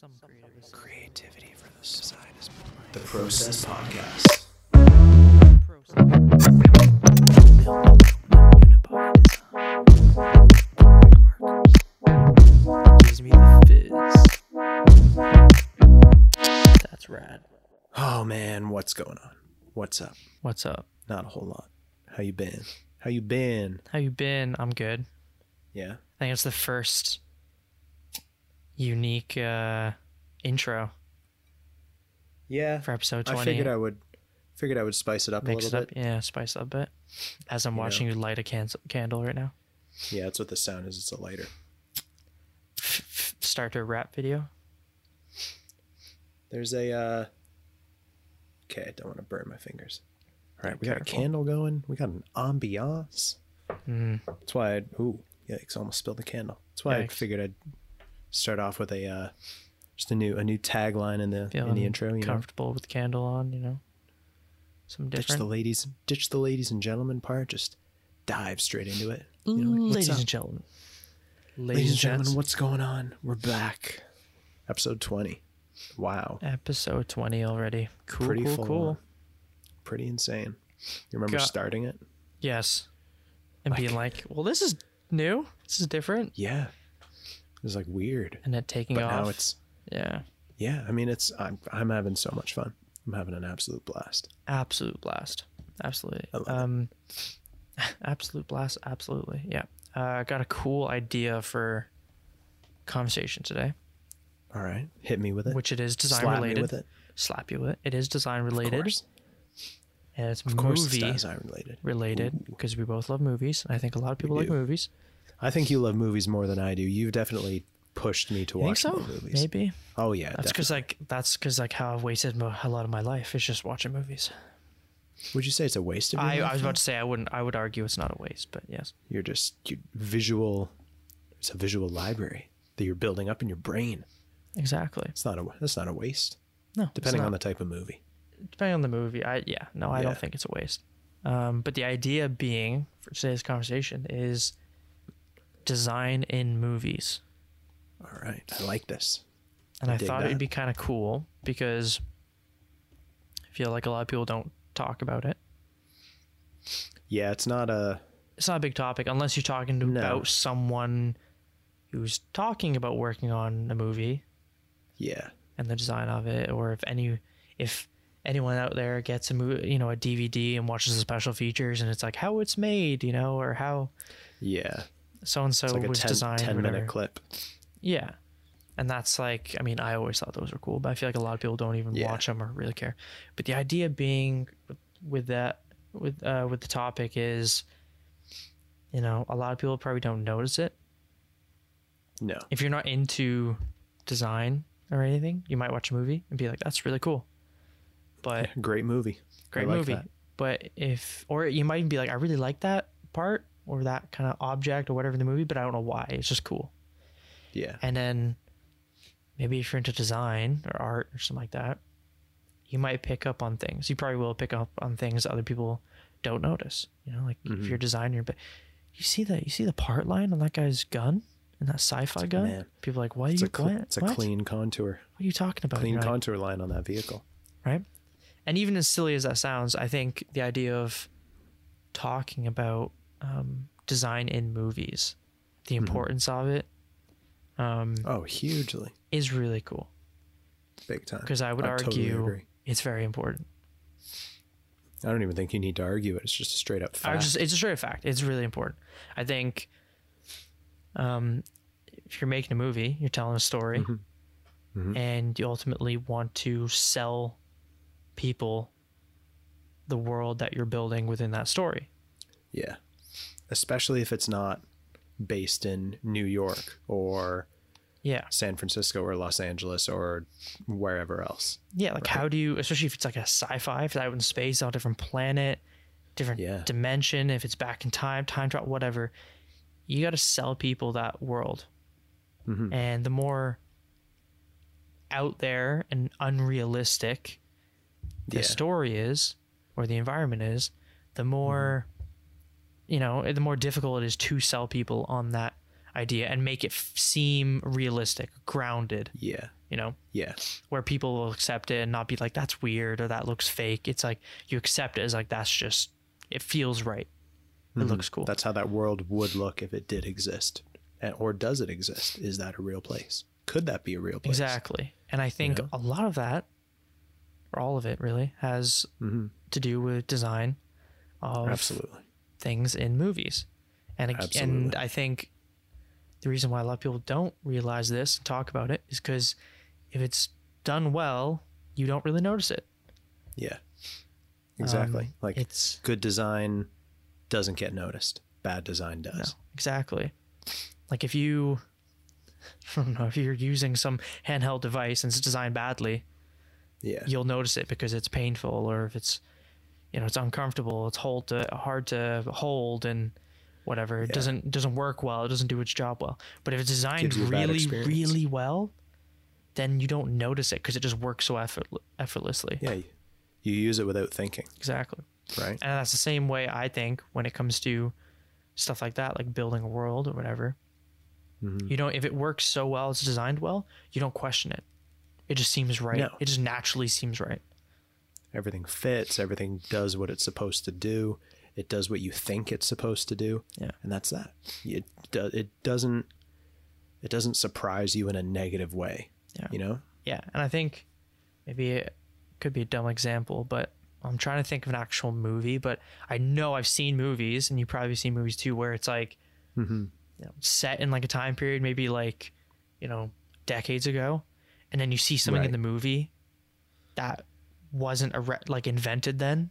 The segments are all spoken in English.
Some creative Creativity for the side is the Process Podcast. Gives me the fizz. That's rad. Oh man, what's going on? What's up? What's up? Not a whole lot. How you been? How you been? How you been? I'm good. Yeah. I think it's the first unique uh, intro Yeah. for episode 20. I figured I would figured I would spice it up Mix a it little up. bit. Yeah, spice it up a bit. As I'm You watching you light a can- candle right now. Yeah, that's what the sound is. It's a lighter. Start a rap video. There's a uh Okay, I don't want to burn my fingers. All right, we got a candle going. We got an ambiance. Mm, That's why I ooh, yikes, almost spilled the candle. That's why I figured I'd start off with a uh just a new a new tagline in the in the intro, you know. comfortable with the candle on, you know? Some Ditch the ladies ditch the ladies and gentlemen part, just dive straight into it. You know, like, what's Ladies up? and gentlemen. Ladies and gentlemen, gents. what's going on? We're back. Episode twenty. Wow. Episode 20 already. Cool, Pretty cool, cool. on. Pretty insane. You remember Got- starting it? Yes. And being like, well, this is new. This is different. Yeah. It was like weird. And then taking But off. now it's yeah. yeah, I mean it's I'm I'm having so much fun. I'm having an absolute blast. Absolute blast. Absolutely. Love it. um, absolute blast. Absolutely. Yeah. Uh, I got a cool idea for conversation today, All right. Hit me with it. which it is design Slap related. me with it. Slap you with it. It is design Of related. course. And it's Of course it's design related. related because we both love movies. And I think a lot of people like movies. I think you love movies more than I do. You've definitely pushed me to You watch so? more movies. Maybe. Oh yeah, That's because like that's because like how I've wasted mo- a lot of my life is just watching movies. Would you say it's a waste of I, I was about to say I wouldn't. I would argue it's not a waste, but yes, You're just you visual. It's a visual library that you're building up in your brain. exactly. It's not a. That's not a waste. No, Depending on the type of movie. depending on the movie, I yeah, no, I Yeah. don't think it's a waste. Um, but the idea being for today's conversation is design in movies, All right, I like this. and I I, thought that. it'd be kind of cool because I feel like a lot of people don't talk about it. Yeah, it's not a. It's not a big topic unless you're talking to, No. about someone who's talking about working on a movie Yeah, and the design of it, or if any if anyone out there gets a movie, you know, a DVD and watches the special features, and it's like how it's made, you know, or how yeah. So and so was 10, designed. 10 minute whatever. clip. Yeah, and that's like, I mean, I always thought those were cool, but I feel like a lot of people don't even Yeah. watch them or really care. But the idea being with, that with uh, with the topic is, you know, a lot of people probably don't notice it No. if you're not into design or anything, you might watch a movie and be like, "That's really cool," but Great movie. great like movie. that. But if, or you might even be like, "I really like that part or that kind of object or whatever in the movie, but I don't know why. It's just cool." Yeah. And then maybe if you're into design or art or something like that, you might pick up on things. You probably will pick up on things other people don't notice. You know, like if Mhm. you're a designer, but you see that you see the part line on that guy's gun and that sci-fi gun. man. People are like, "Why It's you a cl- what? it's a What? clean contour. What are you talking about?" Clean You're like, contour line on that vehicle. right? And even as silly as that sounds, I think the idea of talking about um, design in movies, the Mm-hmm. importance of it, um, Oh, hugely. is really cool. Big time. Because I would I totally argue agree. it's very important. I don't even think you need to argue it. It's just a straight up fact. just it's a straight up fact. It's really important. I think um, if you're making a movie, you're telling a story, Mhm. Mhm. and you ultimately want to sell people the world that you're building within that story. Yeah. Especially if it's not based in New York or Yeah. San Francisco or Los Angeles or wherever else. Yeah, like Right. how do you, especially if it's like a sci-fi, if it's out in space, on a different planet, different Yeah. dimension, if it's back in time, time travel, whatever, you got to sell people that world. Mhm. And the more out there and unrealistic the Yeah. story is, or the environment is, the more, you know, the more difficult it is to sell people on that idea and make it f- seem realistic, grounded, Yeah. you know, Yeah. where people will accept it and not be like, that's weird or that looks fake. It's like you accept it as like, that's just, it feels right. It looks cool. Mm-hmm. That's how that world would look if it did exist. And, or does it exist? Is that a real place? Could that be a real place? Exactly. And I think know? a lot of that, or all of it really, has to do with design of Absolutely. Things in movies. And, ag- and I think the reason why a lot of people don't realize this and talk about it is because if it's done well, you don't really notice it. Yeah. Exactly. Um, like it's good design doesn't get noticed. Bad design does. no, exactly. Like if you, I don't know, if you're using some handheld device and it's designed badly, Yeah. you'll notice it because it's painful or if it's you know it's uncomfortable it's hold to, hard to hold and whatever it Yeah. doesn't doesn't work well it doesn't do its job well but if it's designed Gives you a bad really really well then you don't notice it because it just works so effort, effortlessly yeah. You, you use it without thinking, exactly right? and that's the same way i think when it comes to stuff like that like building a world or whatever Mm-hmm. you don't if it works so well it's designed well you don't question it it just seems right No. it just naturally seems right Everything fits. Everything does what it's supposed to do. It does what you think it's supposed to do. Yeah. And that's that. It do, it doesn't it doesn't surprise you in a negative way. Yeah. You know? Yeah, and I think maybe it could be a dumb example, but I'm trying to think of an actual movie. But I know I've seen movies, and you probably seen movies too, where it's like Mm-hmm. you know, set in like a time period, maybe like you know decades ago, and then you see something in the movie that wasn't a re- like invented then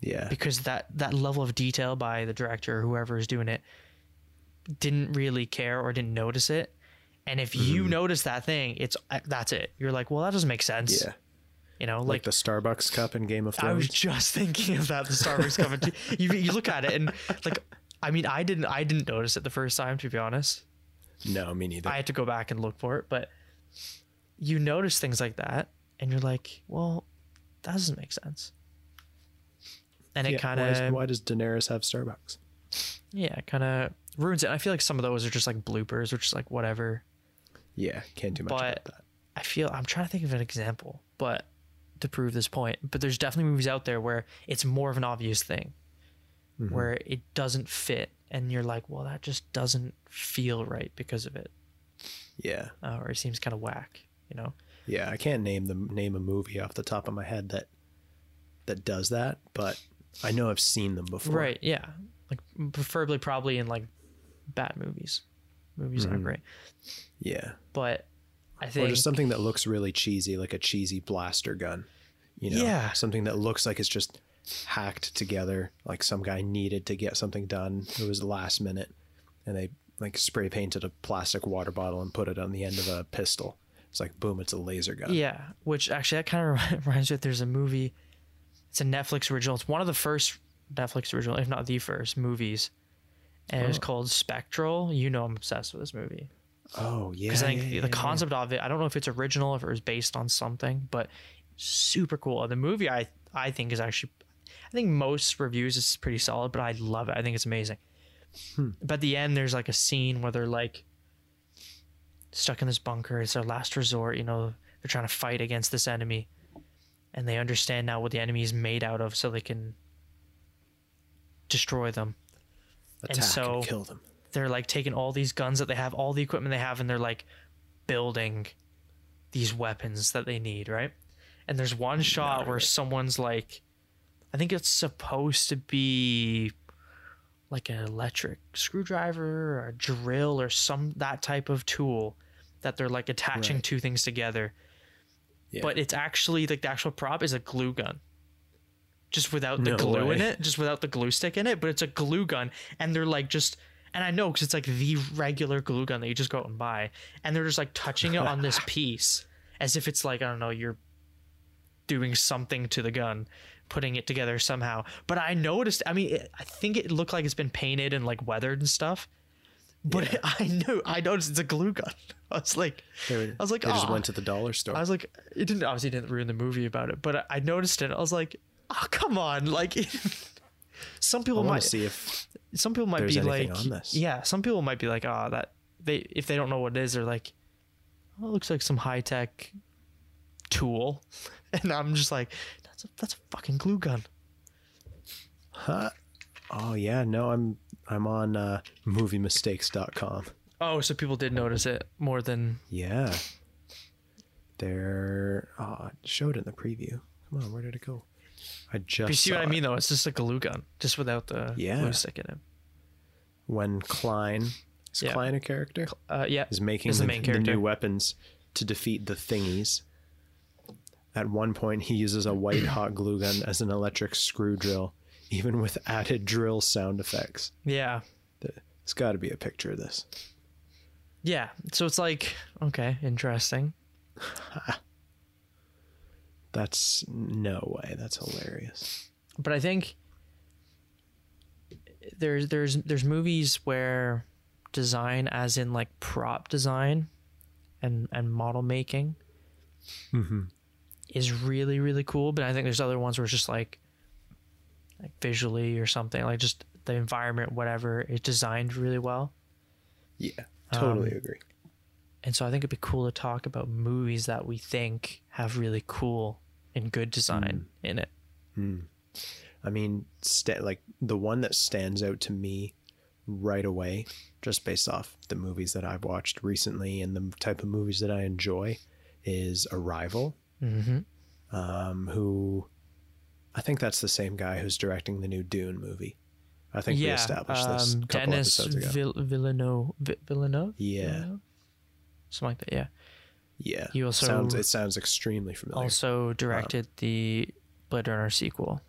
Yeah. because that that level of detail by the director or whoever is doing it didn't really care or didn't notice it and if you notice that thing it's uh, that's it you're like well that doesn't make sense Yeah. you know Like, like, the Starbucks cup in Game of Thrones. i was just thinking of that the starbucks cup. to you, you look at it and like i mean i didn't i didn't notice it the first time to be honest no, me neither. i had to go back and look for it but you notice things like that and you're like well that doesn't make sense and it Yeah, kind why, of why does Daenerys have Starbucks? yeah, kind of ruins it. I feel like some of those are just like bloopers, which is like whatever. Yeah, can't do much But- about that. I feel I'm trying to think of an example, but to prove this point. But there's definitely movies out there where it's more of an obvious thing, Mm-hmm. where it doesn't fit, and you're like, well, that just doesn't feel right because of it, Yeah. uh, or it seems kind of whack, you know? Yeah, I can't name the name a movie off the top of my head that that does that, but I know I've seen them before. Right? Yeah, like preferably probably in like bad movies. Movies aren't Mhm. great, Yeah. but I think Or just something that looks really cheesy, like a cheesy blaster gun. You know, Yeah. something that looks like it's just hacked together. Like some guy needed to get something done. It was last minute, and they like spray painted a plastic water bottle and put it on the end of a pistol. It's like boom, it's a laser gun. Yeah, which actually that kind of reminds me. that There's a movie. It's a Netflix original. It's one of the first Netflix original, if not the first movies, and it was Oh. called Spectral. You know, I'm obsessed with this movie Oh yeah. because I think yeah, the yeah, yeah. concept of it. I don't know if it's original, if it was based on something, but super cool. The movie I I think is actually, I think most reviews is pretty solid, but I love it. I think it's amazing. Hmm. But at the end, there's like a scene where they're like stuck in this bunker. It's their last resort. You know, they're trying to fight against this enemy, and they understand now what the enemy is made out of, so they can destroy them. attack and so- kill them. They're like taking all these guns that they have, all the equipment they have, and they're like building these weapons that they need, right? And there's one shot where someone's like, I think it's supposed to be like an electric screwdriver or a drill or some that type of tool that they're like attaching Right. two things together. Yeah. But it's actually like the actual prop is a glue gun. Just without the No glue in it, just without the glue stick in it, but it's a glue gun, and they're like just, and I know because it's like the regular glue gun that you just go out and buy, and they're just like touching it on this piece as if it's like I don't know you're doing something to the gun, putting it together somehow. But I noticed, I mean, it, I think it looked like it's been painted and like weathered and stuff. But I knew, I noticed it's a glue gun. I was like, They, I was like, they just went to the dollar store. I was like, it didn't obviously didn't ruin the movie about it, but I, I noticed it. I was like, oh come on, like, some people might see if some people might be like yeah some people might be like oh that they if they don't know what it is they're like oh, it looks like some high-tech tool and i'm just like that's a that's a fucking glue gun huh? Oh yeah, no, I'm I'm on uh, moviemistakes.com. oh so people did notice it more than Yeah. They're oh, it showed it in the preview. Come on, where did it go? I just you see what saw i it. mean though it's just a glue gun just without the Yeah. glue stick in it when Clyne is Yeah. Clyne a character? uh yeah is making Is the the, main the new weapons to defeat the thingies. At one point, he uses a white hot glue gun as an electric screw drill, even with added drill sound effects. yeah It's got to be a picture of this. yeah so it's like okay interesting That's no way. That's hilarious. but I think there's there's there's movies where design, as in like prop design and and model making, Mm-hmm. Is really really cool. But I think there's other ones where it's just like like visually or something like just the environment, whatever, is designed really well. Yeah, totally Um, agree. And so I think it'd be cool to talk about movies that we think have really cool and good design in it. I mean, sta like the one that stands out to me right away, just based off the movies that I've watched recently and the type of movies that I enjoy, is Arrival. Mm-hmm. Um, who I think that's the same guy who's directing the new Dune movie. I think we established this um, couple Denis episodes ago. Vill- Villeneuve. Villeneuve. Yeah. Villeneuve? something like that. Yeah. yeah, he also- sounds it sounds extremely familiar. Also directed the Blade Runner sequel.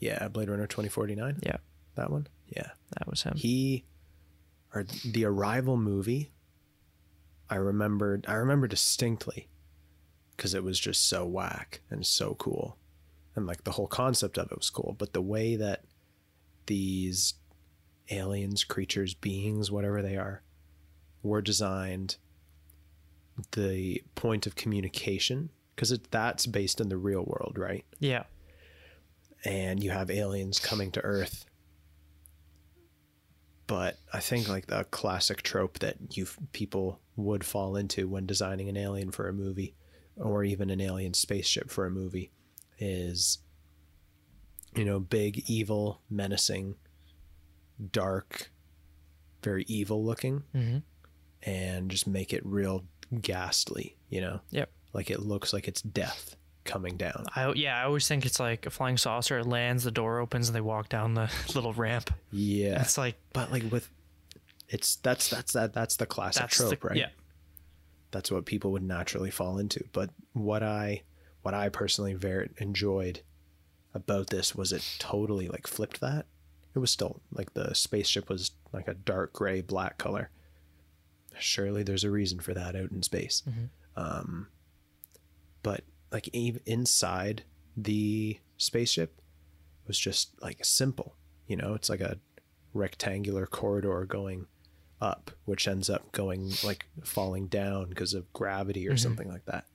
yeah, Blade Runner twenty forty nine. Yeah, that one. Yeah, that was him. he or the Arrival movie. I remembered. I remember distinctly because it was just so whack and so cool, and like the whole concept of it was cool. But the way that these aliens, creatures, beings, whatever they are, were designed, the point of communication, because that's based in the real world, right? yeah. and you have aliens coming to Earth. But I think like the classic trope that you people would fall into when designing an alien for a movie, or even an alien spaceship for a movie, is you know big, evil, menacing, dark, very evil looking, Mm-hmm. and just make it real ghastly. You know, Yep. like it looks like it's death coming down. I yeah, I always think it's like a flying saucer. It lands, the door opens, and they walk down the little ramp. Yeah, It's like but like with it's that's that's that that's the classic trope the, right Yeah, that's what people would naturally fall into. But what i what i personally very enjoyed about this was it totally like flipped that. It was still like the spaceship was like a dark gray black color. Surely there's a reason for that out in space. Mhm. um but like even inside the spaceship was just like simple. You know it's like a rectangular corridor going up which ends up going like falling down because of gravity or Mhm. something like that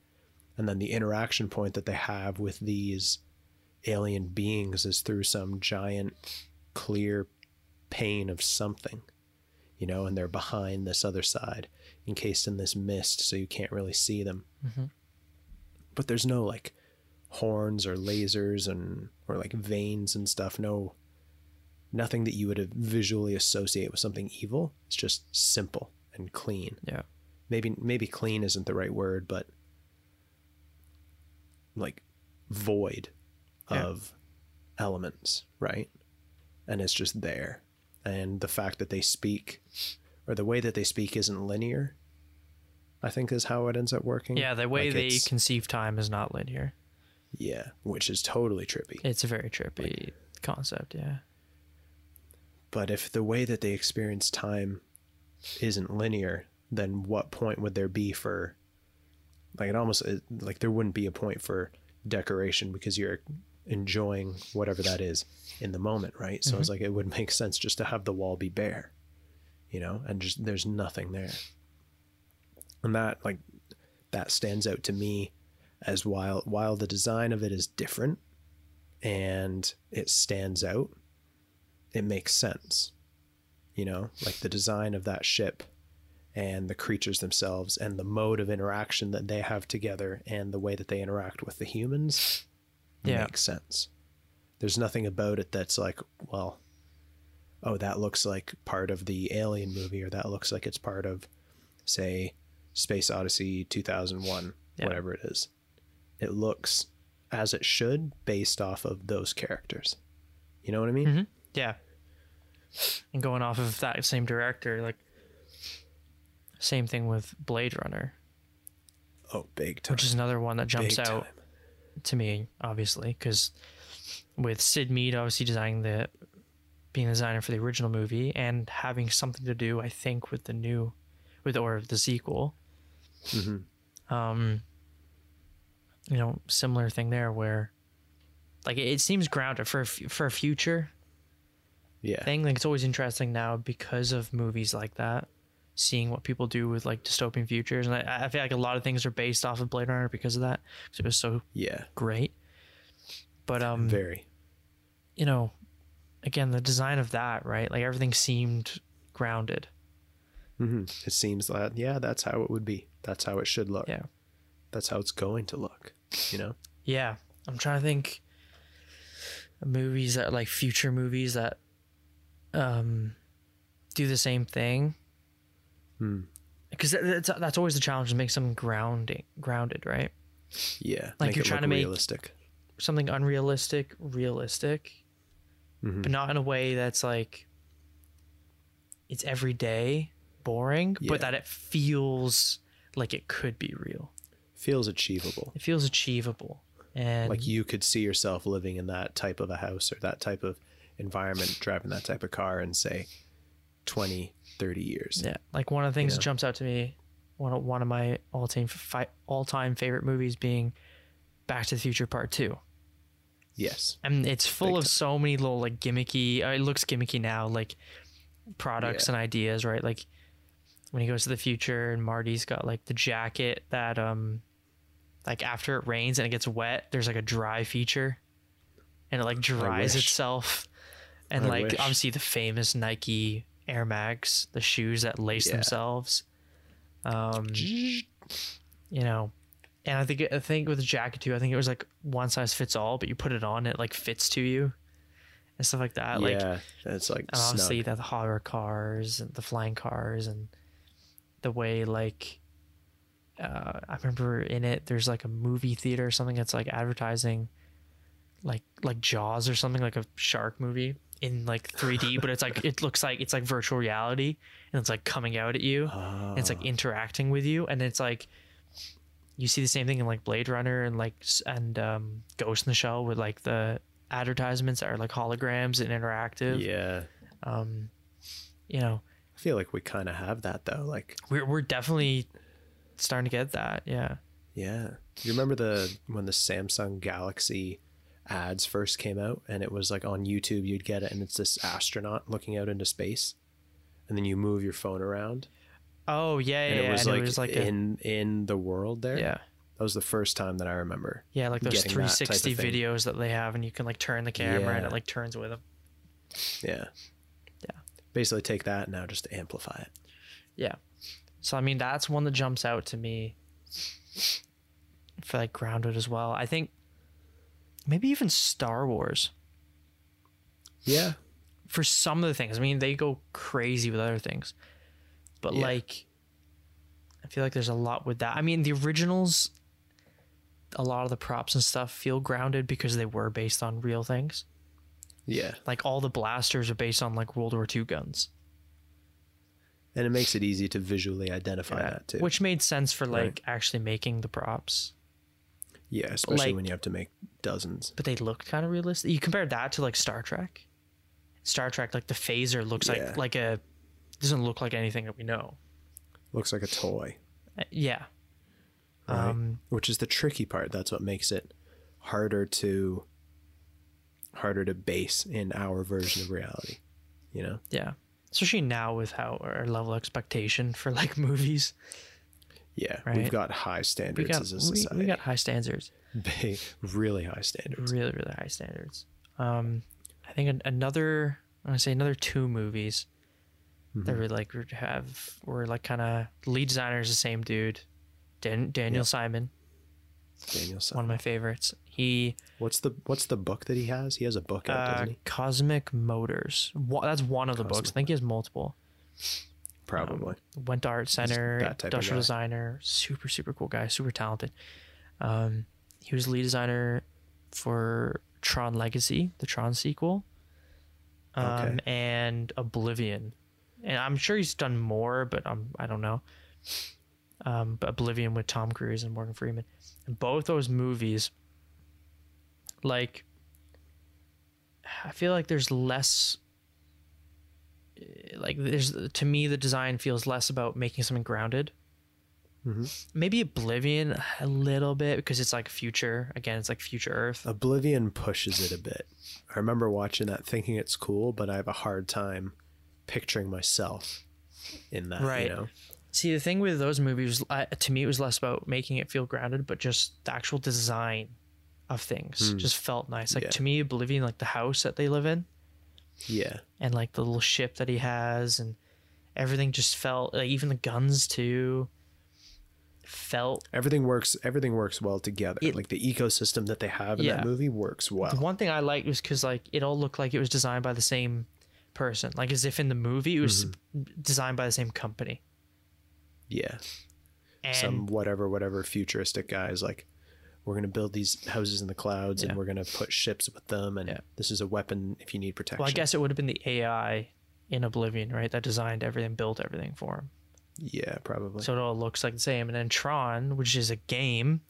and then the interaction point that they have with these alien beings is through some giant clear pane of something you know and they're behind this other side encased in this mist so you can't really see them Mhm. but there's no like horns or lasers and or like veins and stuff no nothing that you would have visually associate with something evil it's just simple and clean yeah, maybe maybe clean isn't the right word but like void Yeah. of elements right and it's just there and the fact that they speak or the way that they speak isn't linear i think is how it ends up working yeah. The way Like they conceive time is not linear. yeah which is totally trippy It's a very trippy concept. Yeah, But if the way that they experience time isn't linear, then what point would there be for like it almost like there wouldn't be a point for decoration because you're enjoying whatever that is in the moment, right? So it's mm-hmm. like it would make sense just to have the wall be bare, you know, and just there's nothing there. And that like that stands out to me as while while the design of it is different and it stands out it makes sense. You know, like the design of that ship and the creatures themselves and the mode of interaction that they have together and the way that they interact with the humans Yeah. makes sense. There's nothing about it that's like, well, oh, that looks like part of the Alien movie or that looks like it's part of, say, Space Odyssey 2001, Yeah. whatever it is. It looks as it should based off of those characters. You know what I mean? Mhm. Yeah. And going off of that same director, like same thing with Blade Runner, Oh, big time. which is another one that jumps out to me, obviously, because with Syd Mead obviously designing the being the designer for the original movie and having something to do, I think, with the new with or the sequel. Mhm. Um you know, similar thing there where like it, it seems grounded for for a future Yeah. thing. Like it's always interesting now because of movies like that, seeing what people do with like dystopian futures, and I, I feel like a lot of things are based off of Blade Runner because of that, because it was so Yeah. great. But um, Very. you know, again, the design of that, right? Like everything seemed grounded. hmm It seems that, yeah, that's how it would be. That's how it should look. Yeah. That's how it's going to look. You know? Yeah, I'm trying to think movies that like future movies that um do the same thing. Hmm. Because that's that's always the challenge to make something grounding grounded, right? Yeah. Like you're trying to make- realistic. Something unrealistic, realistic, Mhm. but not in a way that's like it's everyday, boring, Yeah. but that it feels like it could be real. Feels achievable. It feels achievable. And Like you could see yourself living in that type of a house or that type of environment, driving that type of car in, say, 20, 30 years. Yeah, like one of the things that jumps out to me, one of, one of my all time fi- all time favorite movies being Back to the Future Part Two, Yes. and it's full Big of time. so many little like gimmicky. Uh, it looks gimmicky now, like products Yeah. and ideas, right? Like when he goes to the future and Marty's got like the jacket that um, like after it rains and it gets wet, there's like a dry feature, and it like dries itself, and I like wish. obviously the famous Nike Air Max, the shoes that lace Yeah. themselves. Um, you know, and I think I think with the jacket too, I think it was like one size fits all, but you put it on, it like fits to you, and stuff like that. Like yeah. It's like and obviously the horror cars and the flying cars and the way like uh, I remember in it there's like a movie theater or something that's like advertising like like Jaws or something like a shark movie in like 3D but it's like it looks like it's like virtual reality and it's like coming out at you and it's like Ah, interacting with you and it's like you see the same thing in like Blade Runner and like and um Ghost in the Shell with like the advertisements that are like holograms and interactive yeah. um you know I feel like we kind of have that though. Like, we're, we're definitely starting to get that yeah yeah. You remember the when the Samsung Galaxy ads first came out and it was like on YouTube you'd get it and it's this astronaut looking out into space and then you move your phone around oh yeah yeah and it was and like, it was like a, in in the world there. yeah That was the first time that I remember. yeah like those getting that 360 videos that they have and you can like turn the camera and it like turns with them Yeah. Yeah. Basically take that and now just amplify it. yeah so i mean that's one that jumps out to me for like grounded as well i think maybe even star wars Yeah. for some of the things i mean they go crazy with other things but Yeah. like i feel like there's a lot with that i mean the originals a lot of the props and stuff feel grounded because they were based on real things Yeah. like all the blasters are based on like world war ii guns And it makes it easy to visually identify that too. which made sense for like Right. actually making the props yeah, especially like- when you have to make dozens. but they looked kind of realistic you compare that to like star trek star trek like the phaser looks Yeah. like like a doesn't look like anything that we know Looks like a toy. Uh, yeah Right? um Which is the tricky part. That's what makes it harder to harder to base in our version of reality. You know? Yeah. Especially now with how our level expectation for like movies. Yeah. Right. We've got high standards got as a we, society. we got high standards. Big, really high standards. Really, really high standards. Um I think another I want to say another two movies that Mhm. were like have were like kind of lead designer is the same dude, Dan, Daniel Yep. Simon, Daniel Simon. one of my favorites. He What's the what's the book that he has? He has a book out, uh, doesn't he? Cosmic Motors. That's one of the books. I think he has multiple. Probably. Went to art center, that type of industrial designer, super super cool guy, super talented. Um, he was lead designer for Tron Legacy, the Tron sequel, um, Okay. and Oblivion, and I'm sure he's done more, but um, I don't know. Um, but Oblivion with Tom Cruise and Morgan Freeman, and both those movies, like, I feel like there's less like there's to me the design feels less about making something grounded Mhm. maybe oblivion a little bit because it's like future again it's like future earth Oblivion pushes it a bit. I remember watching that thinking it's cool, but I have a hard time picturing myself in that. Right. You know? see the thing with those movies uh, to me it was less about making it feel grounded but just the actual design of things just felt nice like. Yeah. to me oblivion like the house that they live in Yeah. and like the little ship that he has and everything just felt like even the guns too felt Everything works. Everything works well together. It- like the ecosystem that they have in Yeah. that movie works well. The one thing I liked was because like it all looked like it was designed by the same person, like as if in the movie it was Mm-hmm. designed by the same company. yeah. And Some whatever whatever futuristic guys like. We're gonna build these houses in the clouds, Yeah. and we're gonna put ships with them, and Yeah. this is a weapon if you need protection. well, I guess it would have been the AI in Oblivion, right? That designed everything, built everything for him. Yeah, probably. So it all looks like the same. And then Tron, which is a game,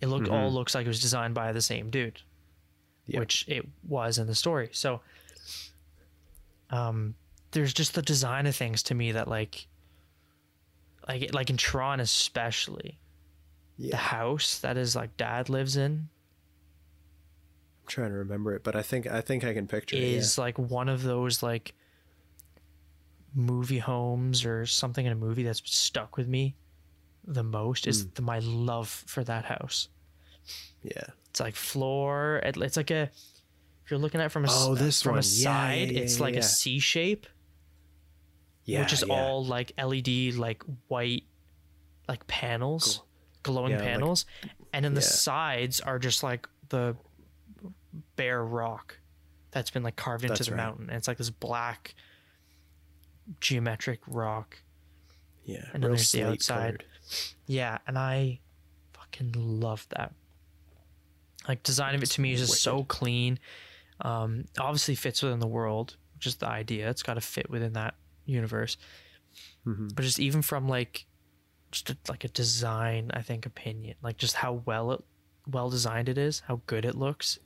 it looked Mm-hmm. all looks like it was designed by the same dude, Yeah. which it was in the story. So, um, there's just the design of things to me that like, like like in Tron especially, the house that his like dad lives in I'm trying to remember it, but I think I think I can picture it. yeah. is like one of those like movie homes or something in a movie that's stuck with me the most is Hmm. the, my love for that house. Yeah. It's like floor. it- It's like a. If you're looking at it from a Oh, this from one. a side, yeah, yeah, it's yeah, like yeah. a C shape, Yeah. which is yeah. all like LED, like white, like panels, glowing Yeah, like- panels, and then the yeah. sides are just like the bare rock that's been like carved into That's the right. mountain, and it's like this black geometric rock. Yeah. and then there's the outside. colored. Yeah, and I fucking love that. Like design of it to me is just so clean. Um, obviously fits within the world, which is the idea. It's got to fit within that universe. Mhm. But just even from like, just a, like a design, I think opinion, like just how well it, well designed it is, how good it looks.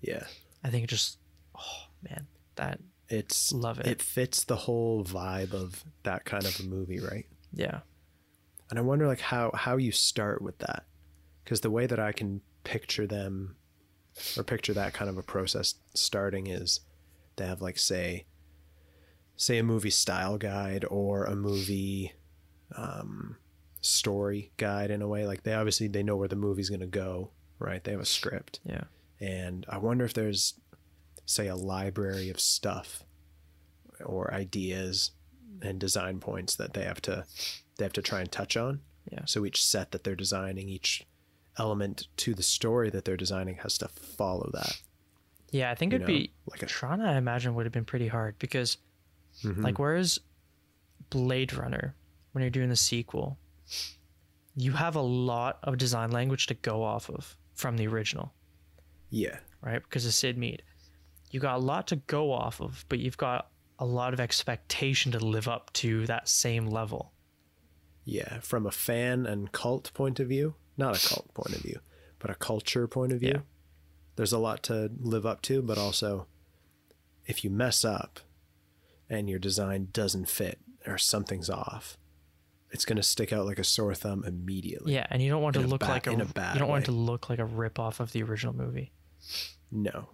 Yeah. I think it just, oh man, that It's Love it. It fits the whole vibe of that kind of a movie, right? yeah, And I wonder like how how you start with that. Cuz the way that I can picture them or picture that kind of a process starting is they have like say say a movie style guide or a movie um story guide in a way like they obviously they know where the movie's going to go, right? They have a script. yeah, And I wonder if there's, say, a library of stuff or ideas and design points that they have to they have to try and touch on. Yeah. So each set that they're designing, each element to the story that they're designing has to follow that. yeah. I think You it'd know, be like a Tron. I imagine would have been pretty hard because Mhm. Like whereas Blade Runner, when you're doing the sequel, you have a lot of design language to go off of from the original, yeah, right? Because of Syd Mead. You got a lot to go off of, but you've got a lot of expectation to live up to that same level. yeah. From a fan and cult point of view, not a cult point of view, but a culture point of view, Yeah. there's a lot to live up to. But also, if you mess up and your design doesn't fit or something's off, it's going to stick out like a sore thumb immediately. Yeah, and you don't want In to look ba- like a, in a bad you don't want way. to look like a rip off of the original movie. No.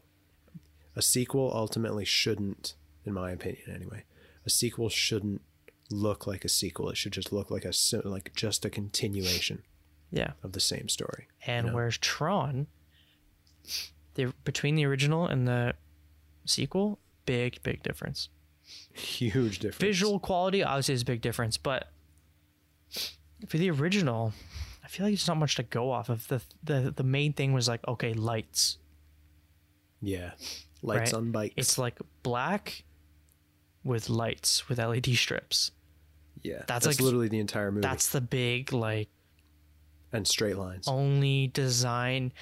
A sequel ultimately shouldn't, in my opinion anyway, a sequel shouldn't look like a sequel. It should just look like a like just a continuation Yeah. of the same story. And you know? whereas Tron, the between the original and the sequel, big, big difference. Huge difference. Visual quality obviously is a big difference, but for the original, I feel like there's not much to go off of. The the the main thing was like, okay, lights. Yeah. Lights Right. on bikes. It's like black with lights with LED strips. yeah. that's That's, like- literally the entire movie. That's the big like and straight lines. only design.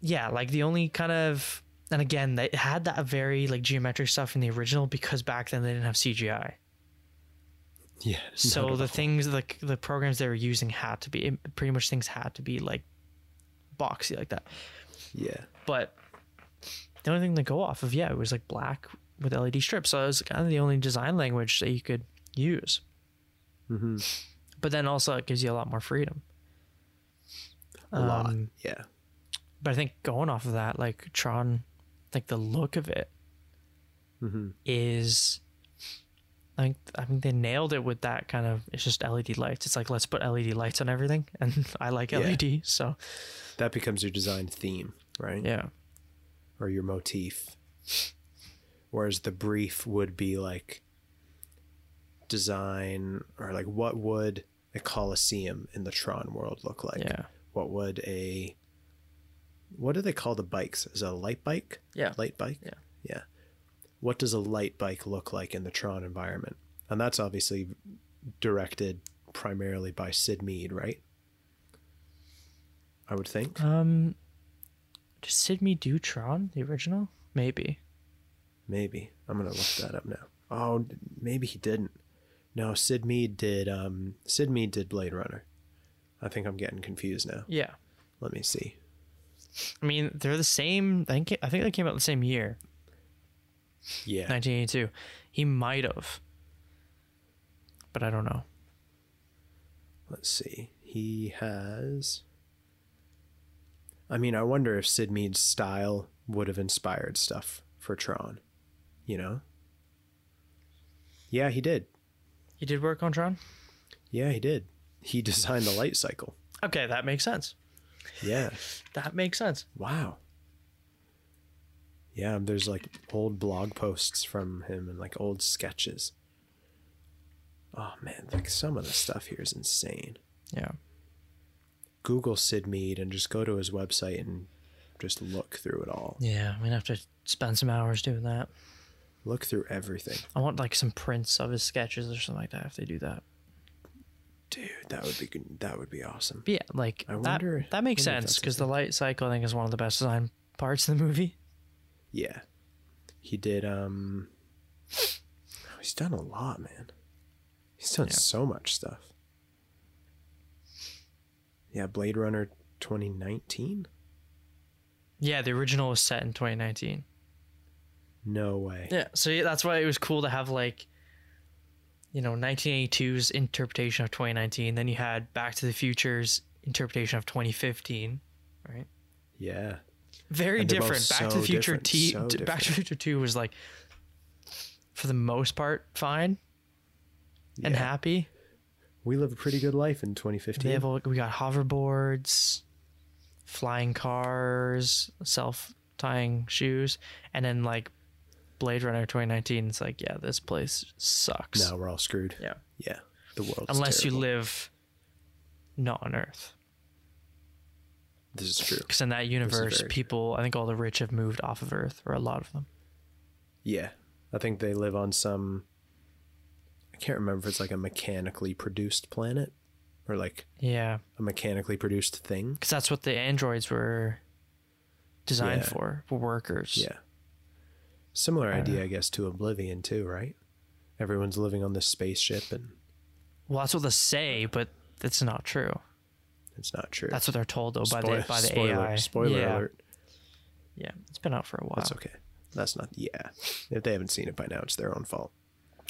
Yeah, like the only kind of and again they had that very like geometric stuff in the original because back then they didn't have CGI. Yeah. So the things like the programs they were using had to be it- pretty much things had to be like boxy like that. Yeah. But the only thing to go off of, yeah, it was like black with LED strips. So it was kind of the only design language that you could use. hmm But then also it gives you a lot more freedom. A lot. Um, Yeah. But I think going off of that, like Tron, like the look of it is, hmm I think I think they nailed it with that kind of. It's just LED lights. It's like let's put LED lights on everything, and I like Yeah. LED, so That becomes your design theme, right? yeah, Or your motif. Whereas the brief would be like design or like what would a coliseum in the Tron world look like? yeah, What would a what do they call the bikes? Is it a light bike? yeah, Light bike? Yeah. Yeah. What does a light bike look like in the Tron environment? And that's obviously directed primarily by Syd Mead, right? I would think. Um, did Syd Mead do Tron the original? Maybe. Maybe. I'm gonna look that up now. Oh, maybe he didn't. No, Syd Mead did. Um, Syd Mead did Blade Runner. I think I'm getting confused now. Yeah. Let me see. I mean, they're the same. I think I think they came out the same year, Yeah, 1982. He might have, but I don't know. let's see. He has. I mean, I wonder if Syd Mead's style would have inspired stuff for Tron. You know? Yeah, he did. He did work on Tron. Yeah, he did. He designed the light cycle. Okay, that makes sense. Yeah. That makes sense. Wow. Yeah, there's like old blog posts from him and like old sketches. Oh man, like some of the stuff here is insane. Yeah. Google Syd Mead and just go to his website and just look through it all. Yeah, I'm gonna have to spend some hours doing that. Look through everything. I want like some prints of his sketches or something like that if they do that. Dude, that would be good. That would be awesome. But yeah, like I that wonder- that makes sense because the light cycle I think is one of the best design parts of the movie. Yeah. He did um He's done a lot, man. He's done Yeah. so much stuff. Yeah, Blade Runner 2019? Yeah, the original was set in 2019. No way. Yeah, so yeah, that's why it was cool to have like, you know, 1982's interpretation of 2019. Then you had Back to the Future's interpretation of 2015. Right. Yeah. Very And they're both different. Back to the Future T. so Back to the. Future Two was like, for the most part, fine and happy. We live a pretty good life in 2015. They have we got hoverboards, flying cars, self tying shoes, and then like Blade Runner 2019. It's like, yeah, this place sucks. now we're all screwed. Yeah. Yeah. The world. Unless you live not on Earth. This is true. Because in that universe, people, I think all the rich have moved off of Earth, or a lot of them. Yeah. I think they live on some I can't remember if it's like a mechanically produced planet or like Yeah. a mechanically produced thing. Because that's what the androids were designed Yeah. for, for workers. Yeah. Similar I idea. I guess, to Oblivion too, right? Everyone's living on this spaceship and Well, that's what they say, but it's not true. It's not true. That's what they're told, though, by Spoil- the by the spoiler, AI. Spoiler yeah. alert. Yeah, it's been out for a while. That's okay. That's not yeah. If they haven't seen it by now, it's their own fault.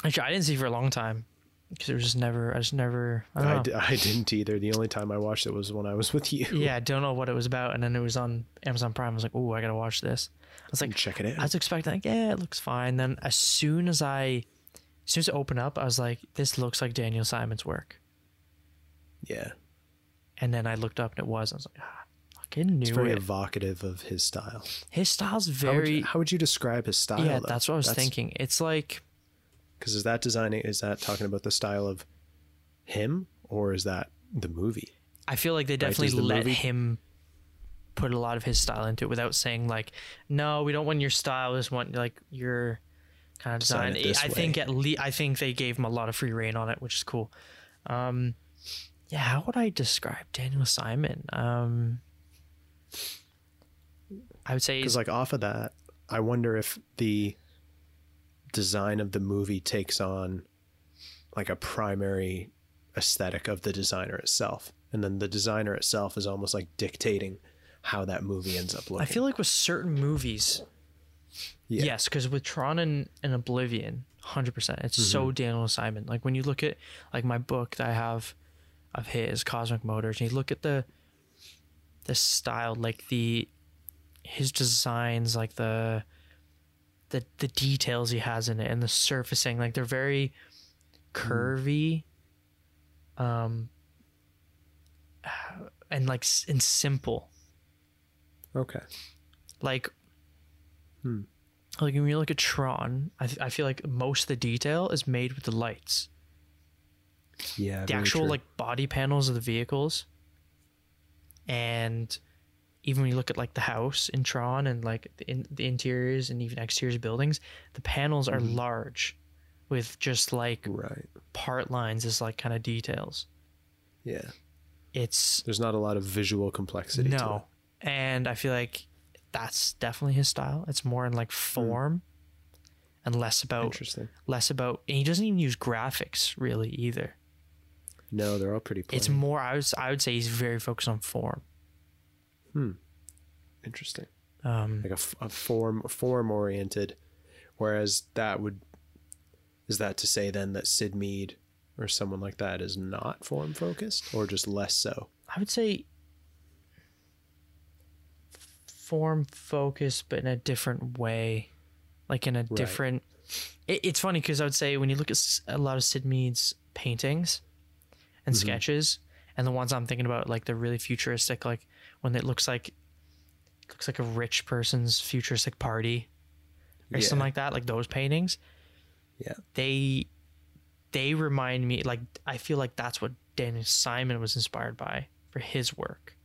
Actually, I didn't see it for a long time because it was just never. I just never. I don't I, know. d- I didn't either. The only time I watched it was when I was with you. yeah, I don't know what it was about, and then it was on Amazon Prime. I was like, "Oh, I gotta watch this." I was like, check it out. I was expecting, like, yeah, it looks fine. Then as soon as I, as soon as it opened up, I was like, "This looks like Daniel Simon's work." yeah. And then I looked up and it was. I was like, "Ah, fuck fucking knew It's very it. evocative of his style. His style's How would, very you, how would you describe his style? yeah. though? That's what I was thinking. It's like Because is that designing? Is that talking about the style of him, or is that the movie? I feel like they definitely the let movie- him put a lot of his style into it without saying like, no, we don't want your style. We just want like your kind of Design design. I think at least I think they gave him a lot of free reign on it, which is cool. Um, yeah, how would I describe Daniel Simon? Um, I would say Because like off of that, I wonder if the design of the movie takes on like a primary aesthetic of the designer itself, and then the designer itself is almost like dictating how that movie ends up looking. I feel like with certain movies, Yeah. yes, because with Tron and, and Oblivion, hundred percent, it's so Mm-hmm. Daniel Simon. Like when you look at like my book that I have of his Cosmic Motors, and you look at the the style, like the his designs, like the the the details he has in it, and the surfacing, like they're very curvy, um, and like and simple. okay. like Hmm. like when you look at Tron, I, th- I feel like most of the detail is made with the lights. Yeah. The actual true. like body panels of the vehicles, and even when you look at like the house in Tron and like the, in, the interiors and even exteriors of buildings, the panels are Mm-hmm. large, with just like right. part lines as like kind of details. Yeah. It's There's not a lot of visual complexity. To no, and I feel like that's definitely his style. It's more in like form, and less about Interesting. less about and he doesn't even use graphics really either No, they're all pretty. Plain. it's more i would i would say he's very focused on form Hmm. interesting. um like a form form oriented whereas that would is that to say then that syd mead or someone like that is not form focused or just less so i would say form focused but in a different way like in a different it, it's funny because i would say when you look at a lot of syd mead's paintings and mm-hmm. sketches and the ones i'm thinking about like the really futuristic like when it looks like looks like a rich person's futuristic party or Yeah. something like that like those paintings. Yeah. They they remind me like I feel like that's what Daniel Simon was inspired by for his work.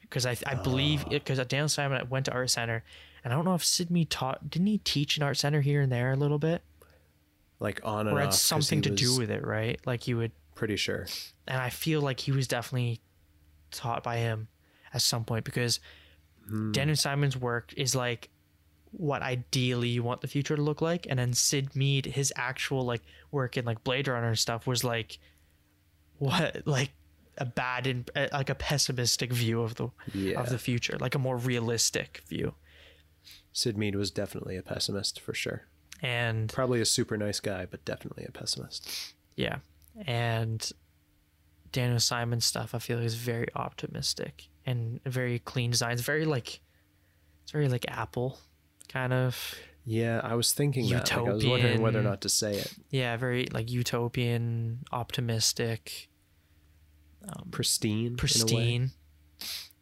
Because I I believe ah. because Daniel Simon went to art center and I don't know if Syd Mead taught didn't he teach in art center here and there a little bit? Like on or off something to do with it right? Like you would pretty sure. And I feel like he was definitely taught by him at some point because Daniel Simon's work is like what ideally you want the future to look like, and then Syd Mead, his actual like work in like Blade Runner and stuff was like what like a bad and uh, like a pessimistic view of the Yeah. of the future, like a more realistic view. syd mead was definitely a pessimist for sure. And probably a super nice guy but definitely a pessimist. Yeah, and Daniel Simon stuff I feel is very optimistic and very clean designs, very like it's very like Apple kind of yeah i was thinking that like, i was wondering whether or not to say it yeah, very like utopian, optimistic, pristine in pristine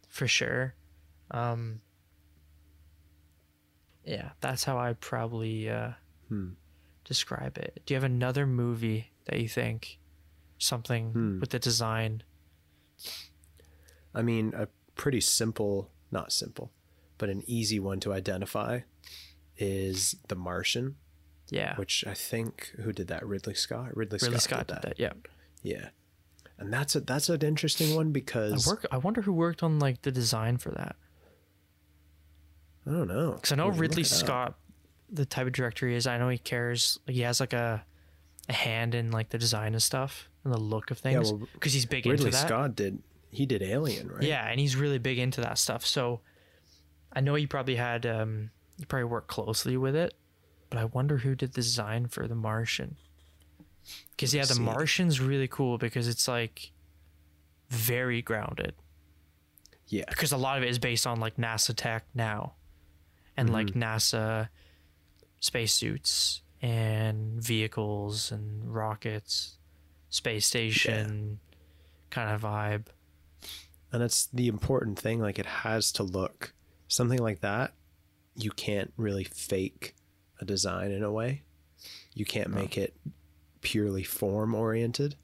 for sure. Um yeah, that's how I probably uh Hmm. describe it. Do you have another movie that you think something Hmm. with the design? I mean, a pretty simple, not simple, but an easy one to identify is The Martian, Yeah. which I think who did that? Ridley Scott. Ridley, Ridley Scott, Scott did did that. that. Yeah. Yeah, and that's a that's an interesting one I because work I wonder who worked on like the design for that. I don't know. Cuz I know Ridley up. Scott the type of director he is. I know he cares he has like a a hand in like the design of stuff and the look of things well, because he's big Ridley into that. Scott did he did Alien, right? Yeah, and he's really big into that stuff. So I know he probably had um he probably worked closely with it, but I wonder who did the design for The Martian. Cuz yeah, The. Martian's really cool because it's like very grounded yeah, because a lot of it is based on like NASA tech now and like Mm-hmm. NASA spacesuits and vehicles and rockets, space station kind of vibe. And that's the important thing. Like it has to look something like that. You can't really fake a design in a way. You can't make it purely form oriented.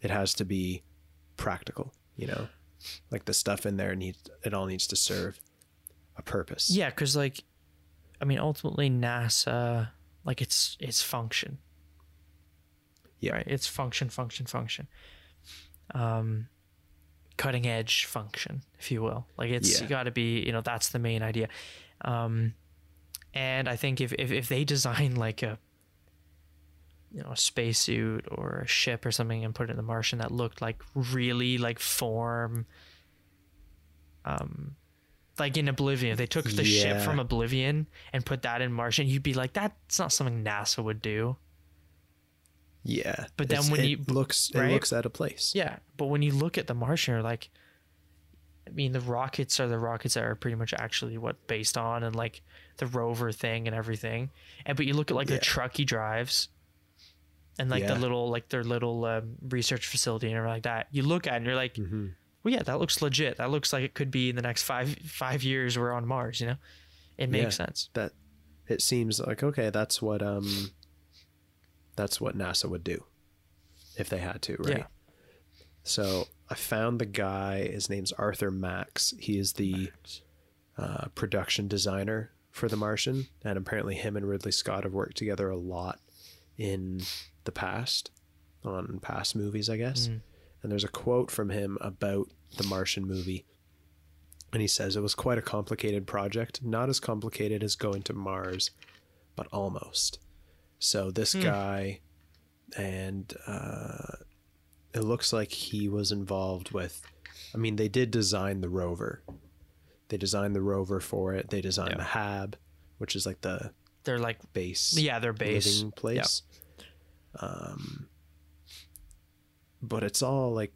It has to be practical, you know? Like the stuff in there needs it all needs to serve a purpose. Yeah, because like, I mean, ultimately NASA, like it's it's function. Yeah. Right. It's function, function, function. Um, cutting edge function, if you will. Like it's Yeah. got to be, you know, that's the main idea. Um, and I think if if if they design like a you know a spacesuit or a ship or something and put it in the Martian that looked like really like form um like in Oblivion if they took the ship from Oblivion and put that in Martian you'd be like that's not something NASA would do Yeah. But then when it you- looks it right? looks out of place. yeah but when you look at the Martian you're like I mean the rockets are the rockets that are pretty much actually what based on and like the rover thing and everything and but you look at like Yeah. the truck he drives and like the little like their little um, research facility and everything like that you look at it and you're like hmm well yeah that looks legit that looks like it could be in the next five five years we're on mars you know it makes Yeah. sense That it seems like okay, that's what um that's what NASA would do if they had to, right? Yeah. So I found the guy. His name's Arthur Max. He is the uh, production designer for The Martian, and apparently him and Ridley Scott have worked together a lot in the past on past movies, I guess. Mm. And there's a quote from him about the Martian movie. And he says it was quite a complicated project, not as complicated as going to Mars, but almost. So this Hmm. guy, and uh, it looks like he was involved with. I mean, they did design the rover. They designed the rover for it. They designed Yeah. the hab, which is like the they're like base yeah their base living place. Um, but it's all like,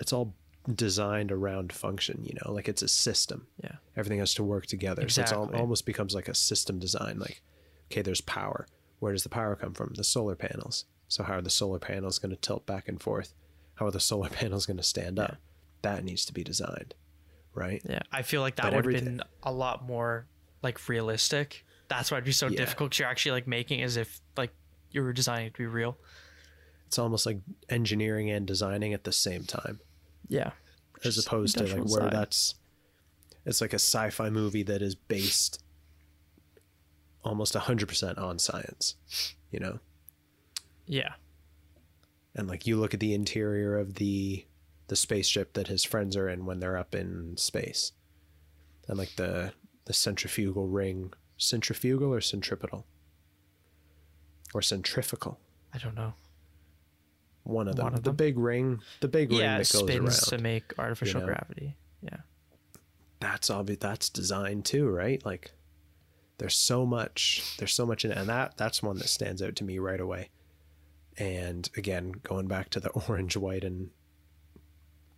it's all designed around function. You know, like it's a system. yeah Everything has to work together. So it's all, almost becomes like a system design. Like, okay, there's power. Where does the power come from? The solar panels. So how are the solar panels going to tilt back and forth? How are the solar panels going to stand up? That needs to be designed, right? Yeah, I feel like that But would have been a lot more like realistic. That's why it'd be so Yeah. difficult. 'cause you're actually like making as if like you were designing it to be real. It's almost like engineering and designing at the same time. Yeah, as opposed to like where design. that's it's like a sci-fi movie that is based almost 100% on science you know yeah, and like you look at the interior of the the spaceship that his friends are in when they're up in space and like the the centrifugal ring centrifugal or centripetal or centrifugal I don't know. one of them One of the them? big ring the big ring yeah, it that goes spins around to make artificial know? gravity. Yeah, that's obvious that's design too right like there's so much there's so much in it. And that that's one that stands out to me right away. And again going back to the orange white and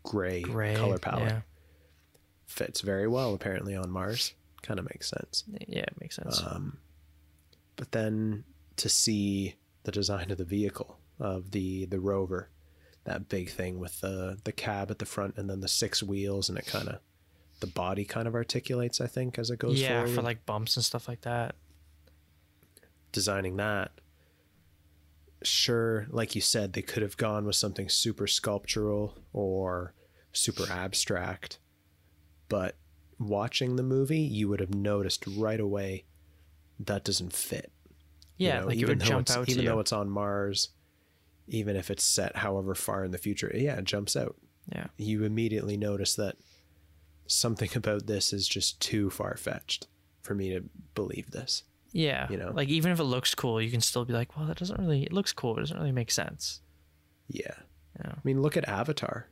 gray, gray color palette. Yeah, fits very well apparently on mars. Kind of makes sense. Yeah, it makes sense. um, but then to see the design of the vehicle of the the rover that big thing with the the cab at the front and then the six wheels and it kind of the body kind of articulates i think as it goes yeah, forward. for like bumps and stuff like that. designing that. Sure like you said they could have gone with something super sculptural or super abstract but watching the movie you would have noticed right away that doesn't fit. You Yeah, know, like even though jump it's- out even though you. it's on mars even if it's set however far in the future yeah it jumps out. Yeah, you immediately notice that something about this is just too far-fetched for me to believe this yeah. You know? like even if it looks cool, you can still be like, well, that doesn't really. It looks cool. It doesn't really make sense. yeah You know? I mean, look at Avatar,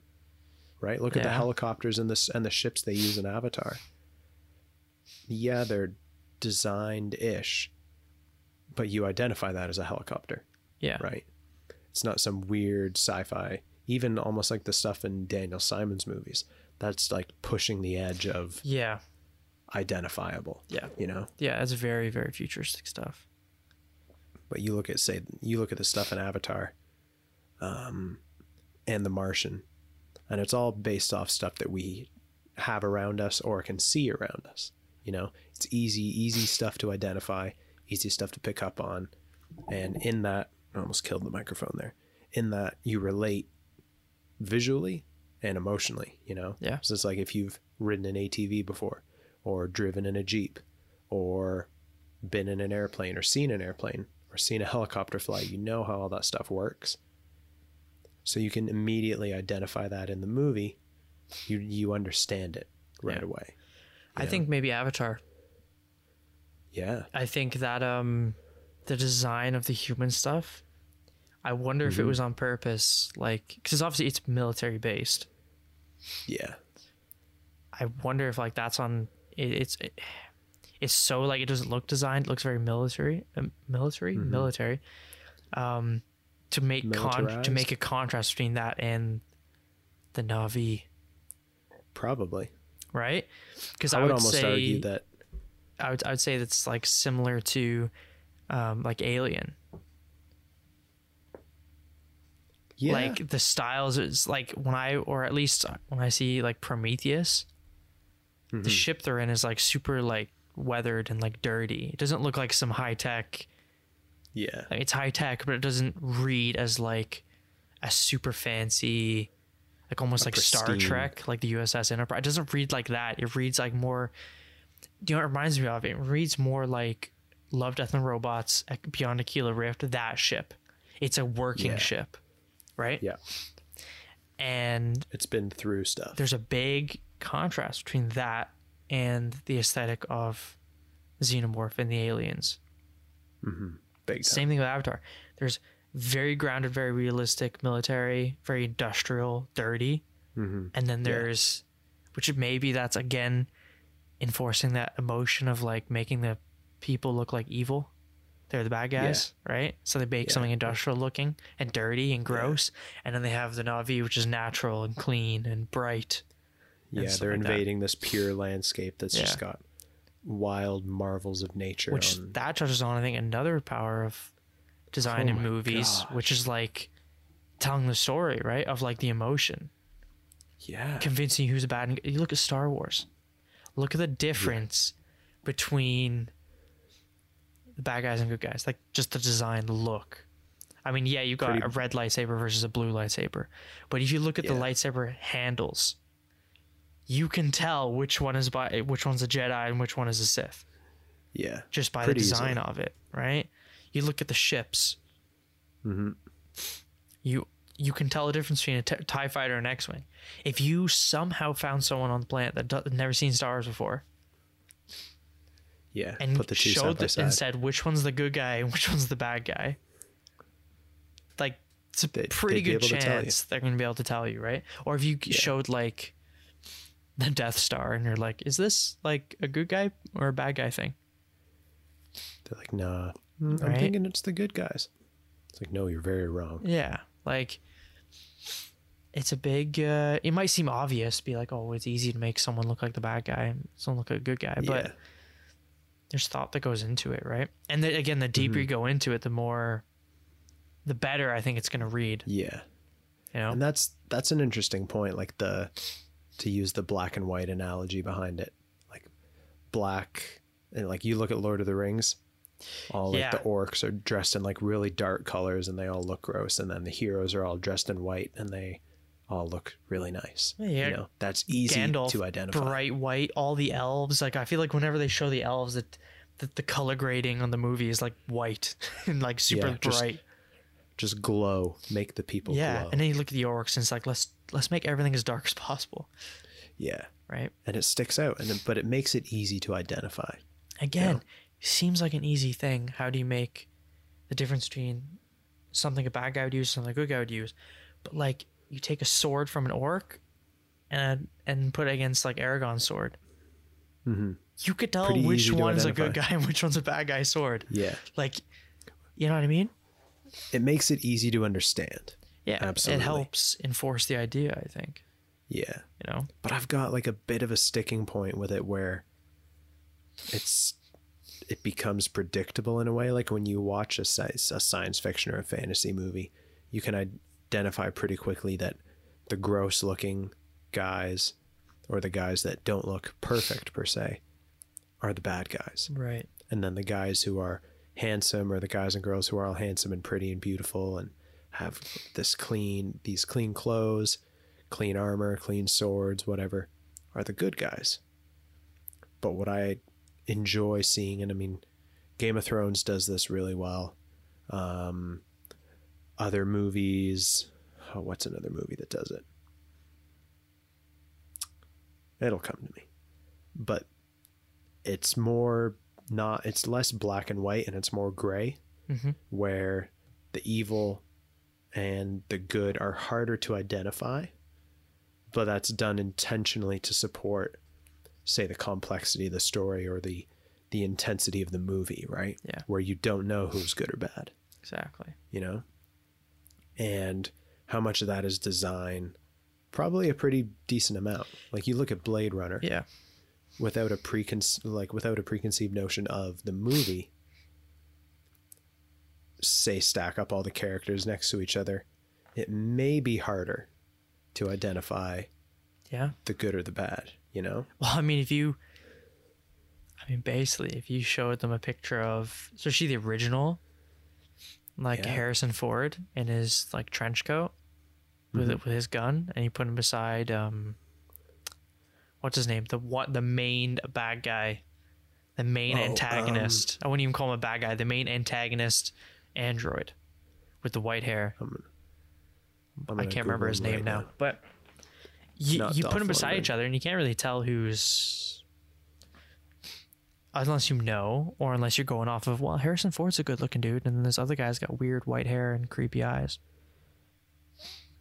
right? Look at the helicopters and this and the ships they use in Avatar. Yeah, they're designed-ish, but you identify that as a helicopter, Yeah, right? It's not some weird sci-fi, even almost like the stuff in Daniel Simon's movies. That's like pushing the edge of yeah, identifiable, yeah, you know. yeah. It's very very futuristic stuff. But you look at say you look at the stuff in Avatar, um, and The Martian. and it's all based off stuff that we have around us or can see around us. You know, it's easy, easy stuff to identify, easy stuff to pick up on, and in that, I almost killed the microphone there. In that, you relate visually and emotionally. You know, Yeah. So it's like if you've ridden an ATV before, or driven in a jeep, or been in an airplane, or seen an airplane, or seen a helicopter fly, you know how all that stuff works. So you can immediately identify that in the movie. You you understand it right Yeah. away. I think maybe Avatar. Yeah. I think that um the design of the human stuff I wonder if it Mm-hmm. was on purpose like cuz obviously it's military based. Yeah. I wonder if like that's on it, it's it, it's so like it doesn't look designed, it looks very military um, military Mm-hmm. military um to make con- to make a contrast between that and the Na'vi, Probably. right? Cuz I I would would almost say argue that I would I would say that's like similar to um like Alien. Yeah. like the styles is like when i or at least when i see like prometheus Mm-hmm. the ship they're in is like super like weathered and like dirty it doesn't look like some high tech yeah. like it's high tech but it doesn't read as like a super fancy like almost like star trek like the uss enterprise it doesn't read like that it reads like more you know what it reminds me of it reads more like love death and robots beyond aquila rift that ship it's a working Yeah. ship right Yeah. and It's been through stuff. there's a big contrast between that and the aesthetic of xenomorph and the aliens Big time. same thing with avatar there's very grounded very realistic military very industrial dirty Mm-hmm. and then there's which maybe that's again enforcing that emotion of like making the people look like evil they're the bad guys right? So they make Yeah. something industrial looking and dirty and gross and then they have the na'vi which is natural and clean and bright and Yeah, they're like that. invading this pure landscape that's just got wild marvels of nature. which on, that touches on i think another power of design Oh in movies which is like telling the story right of like the emotion. Yeah, convincing who's a bad you look at star wars. Look at the difference between the bad guys and good guys like just the design look i mean yeah you got Pretty- a red lightsaber versus a blue lightsaber but if you look at the lightsaber handles you can tell which one is by which one's a jedi and which one is a sith yeah, just by Pretty the design easily. of it, right? You look at the ships. Mhm. You you can tell the difference between a t- Tie fighter and X-wing. If you somehow found someone on the planet that do- never seen Star Wars before yeah. and Put the two side showed by side. and said which one's the good guy and which one's the bad guy, like it's a They- pretty good able to tell you. chance they're going to be able to tell you, right? Or if you showed like the Death Star and you're like, is this like a good guy or a bad guy thing? They're like, nah, mm, I'm thinking it's the good guys. It's like, no, you're very wrong. Yeah, like it's a big. uh It might seem obvious, be like, oh, it's easy to make someone look like the bad guy, someone look like a good guy, but yeah, there's thought that goes into it, right? And then again, the deeper you Mm-hmm. go into it, the more, the better I think it's going to read. yeah. You know, And that's that's an interesting point. Like the to use the black and white analogy behind it, like black and like you look at Lord of the Rings, all like Yeah. the orcs are dressed in like really dark colors and they all look gross, and then the heroes are all dressed in white and they all look really nice. Yeah. You know, that's easy Gandalf, to identify. bright white, all the elves. Like I feel like whenever they show the elves, that that the color grading on the movie is like white and like super Yeah, just bright. Just glow, make the people Yeah, glow. and then you look at the orcs, and it's like let's let's make everything as dark as possible, yeah. right? And it sticks out, and then, but it makes it easy to identify. Again, seems like an easy thing. How do you make the difference between something a bad guy would use, something a good guy would use? But like, you take a sword from an orc and and put it against like Aragorn's sword. You could tell Mm-hmm. Pretty which one's a good guy and which one's a bad guy sword. Yeah. Like, you know what I mean? It makes it easy to understand. Yeah, Absolutely. it helps enforce the idea. I think Yeah. you know. but I've got like a bit of a sticking point with it where it's it becomes predictable in a way like when you watch a, a science fiction or a fantasy movie you can identify pretty quickly that the gross looking guys or the guys that don't look perfect per se are the bad guys. Right. And then the guys who are handsome or the guys and girls who are all handsome and pretty and beautiful and have this clean these clean clothes, clean armor, clean swords, whatever, are the good guys. But what I enjoy seeing and I mean Game of Thrones does this really well. Um other movies, oh, what's another movie that does it? It'll come to me. But it's more not it's less black and white and it's more gray Mhm. where the evil and the good are harder to identify but that's done intentionally to support say the complexity of the story or the the intensity of the movie right Yeah. where you don't know who's good or bad Exactly. you know and how much of that is design probably a pretty decent amount like you look at blade runner Yeah. without a preconce like without a preconceived notion of the movie say stack up all the characters next to each other it may be harder to identify Yeah. the good or the bad you know Well, I mean, if you, I mean, basically, if you showed them a picture of, especially the original, like Yeah. Harrison Ford in his like trench coat with Mm-hmm. with his gun, and you put him beside um, what's his name, the what the main bad guy, the main Oh, antagonist. I wouldn't even call him a bad guy. The main antagonist, android, with the white hair. I'm I gonna can't remember his him name right now, but you, not you put them beside each other, and you can't really tell who's unless you know, or unless you're going off of well, Harrison Ford's a good-looking dude, and then this other guy's got weird white hair and creepy eyes.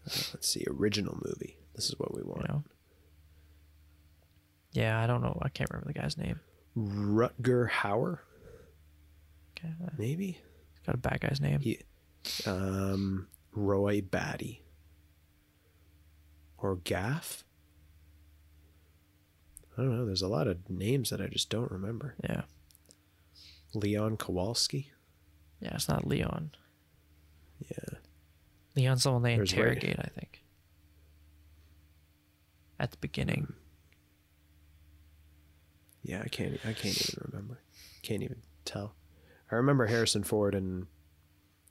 let's see original movie this is what we You want know. Yeah, I don't know. I can't remember the guy's name. rutger hauer Okay, uh, maybe he's got a bad guy's name. he um roy batty or gaff i don't know there's a lot of names that i just don't remember Yeah, leon kowalski yeah, it's not Leon. yeah Leon's the one they There's Ray. interrogate, I think. At the beginning. yeah i can't i can't even remember can't even tell i remember harrison ford and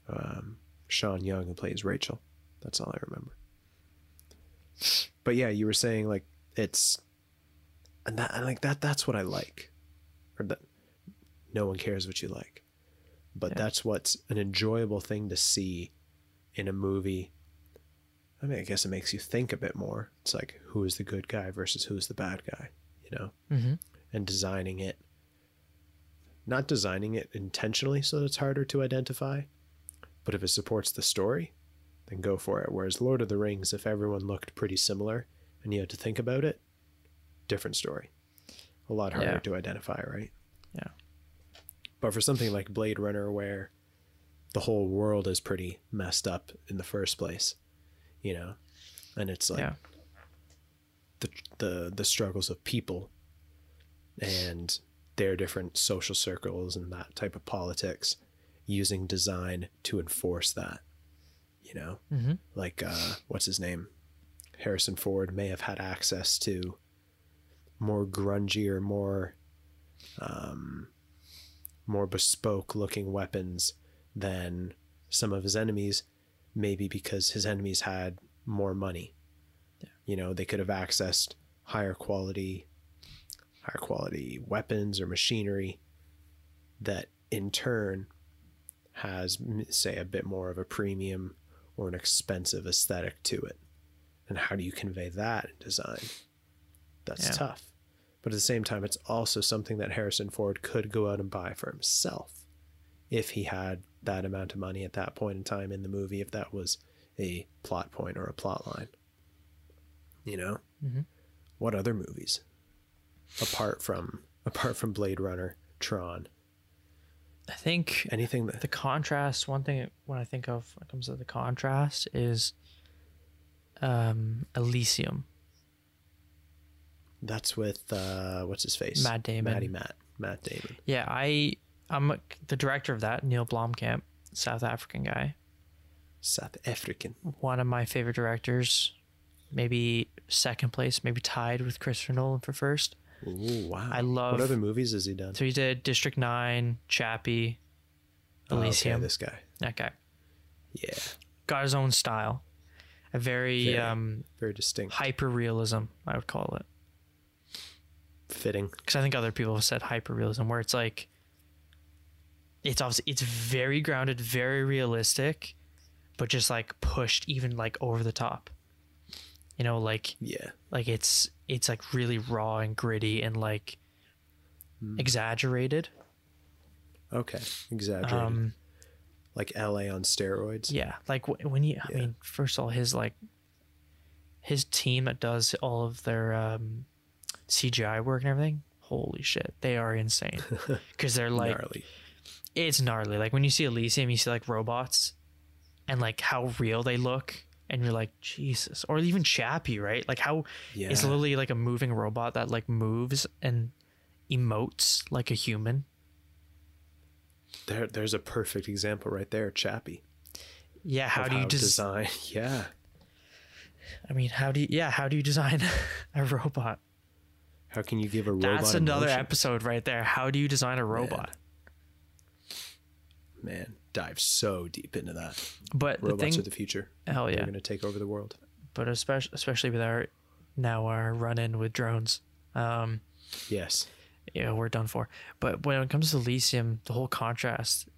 um, sean young who plays rachel that's all i remember but yeah you were saying like it's and that and like that that's what i like. Or that no one cares what you like. But Yeah. that's what's an enjoyable thing to see in a movie. I mean i guess it makes you think a bit more. It's like who is the good guy versus who's the bad guy you know? Mm-hmm. and designing it. Not designing it intentionally so that it's harder to identify but if it supports the story then go for it. Whereas lord of the rings if everyone looked pretty similar and you had to think about it different story a lot harder Yeah. to identify right Yeah. but for something like blade runner where the whole world is pretty messed up in the first place you know and it's like yeah. the the the struggles of people and their different social circles and that type of politics using design to enforce that you know Mm-hmm. like uh what's his name harrison ford may have had access to more grungy or more um more bespoke looking weapons than some of his enemies maybe because his enemies had more money. Yeah. you know they could have accessed higher quality higher quality weapons or machinery that in turn has say a bit more of a premium or an expensive aesthetic to it. And how do you convey that in design that's Yeah. tough. But at the same time it's also something that harrison ford could go out and buy for himself if he had that amount of money at that point in time in the movie if that was a plot point or a plot line. You know? Mhm. what other movies? Apart from apart from blade runner tron. I think anything that the contrast one thing when i think of when it comes to the contrast is um elysium that's with uh what's his face Matt Damon. Matty Matt Matt Damon yeah i i'm a, the director of that neil blomkamp south african guy South African one of my favorite directors maybe second place, maybe tied with Christopher Nolan for first. Ooh, wow. I love- What other movies has he done? So he did District Nine, Chappie, Oh, okay, Elysium. this guy. that guy Yeah. got his own style, a very, Very. um, Very distinct. hyper realism, I would call it. Fitting. because I think other people have said hyperrealism, where it's like it's obviously it's very grounded, very realistic, but just like pushed even like over the top. You know, like Yeah. like it's it's like really raw and gritty and like exaggerated. Okay. Exaggerated. Um, like LA on steroids. yeah, like wh- when you, I Yeah. mean, first of all, his like his team that does all of their um, CGI work and everything. Holy shit, they are insane because they're like Gnarly. it's gnarly. Like when you see Elysium, you see like robots and like how real they look, and you're like, Jesus. Or even Chappie, right? Like how Yeah. it's literally like a moving robot that like moves and emotes like a human. There, there's a perfect example right there, Chappie. Yeah, how do you des- design? Yeah. I mean, how do you yeah, how do you design a robot? How can you give a robot? That's another emotion? episode right there. How do you design a robot? Man, dive so deep into that. But the Robots thing are the future. hell yeah, They're going to take over the world. But especially especially with our now our run in with drones. Um Yes. yeah, we're done for. But when it comes to Elysium, the whole contrast.